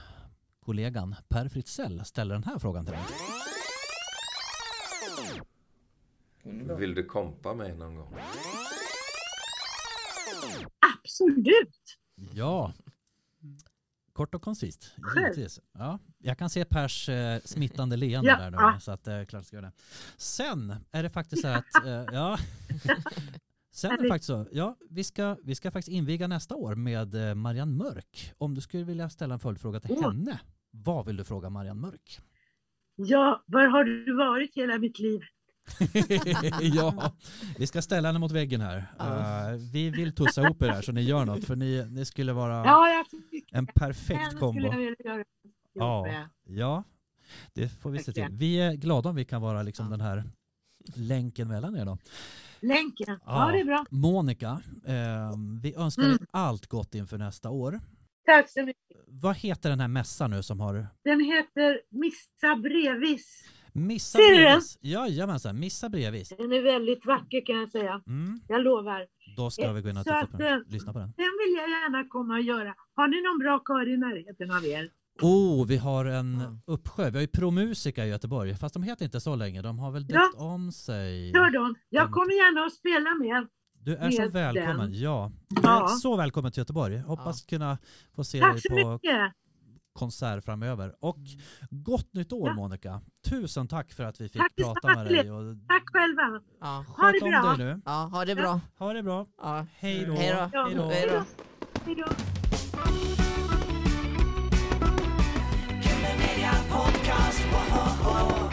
kollegan Per Fritzell ställer den här frågan till dig. Vill du kompa mig någon gång? Absolut! Ja. Kort och koncist, givetvis. Ja, jag kan se Pers eh, smittande leende Ja, där nu, ja. så att eh, klart ska göra det. Sen är det faktiskt så här att, eh, ja. Sen är det faktiskt så, ja, vi ska, vi ska faktiskt inviga nästa år med eh, Marianne Mörk. Om du skulle vilja ställa en följdfråga till Åh. henne, vad vill du fråga Marianne Mörk? Ja, var har du varit hela mitt liv? ja, vi ska ställa henne mot väggen här. Ja. Eh, vi vill tussa ihop er här så ni gör något, för ni, ni skulle vara Ja, en perfekt kombo. Ja. Ja, det får vi se till. Vi är glada om vi kan vara liksom den här länken mellan er då. Länken, ja. Ja. det är bra. Monica, eh, vi önskar Mm. dig allt gott inför nästa år. Tack så mycket. Vad heter den här mässan nu som har Den heter Missa brevis. Missa Ser du den? brevis? Jajamensan, Missa brevis. Den är väldigt vacker kan jag säga. Mm, Jag lovar. då ska vi gå in och titta på den. eh, Lyssna på den. Den vill jag gärna komma och göra. Har ni någon bra kör i närheten av er? Oh, vi har en Ja. uppsjö. Vi har ju Promusica i Göteborg, fast de heter inte så länge. De har väl Ja. döpt om sig. Kör dem. Jag Mm. kommer gärna att spela med. Du är så välkommen. den. Ja. Du Ja. är så välkommen till Göteborg. Hoppas kunna få se Tack dig så på mycket. konsert framöver. Och gott nytt år Ja. Monica. Tusen tack för att vi fick Tack prata med dig. Och Tack själva. Ja. Ha det sköt om bra. dig nu. ja, ha det bra. Ha det bra. Ja. Hej då. Hej då. Ja, Hej då. oh, oh, oh.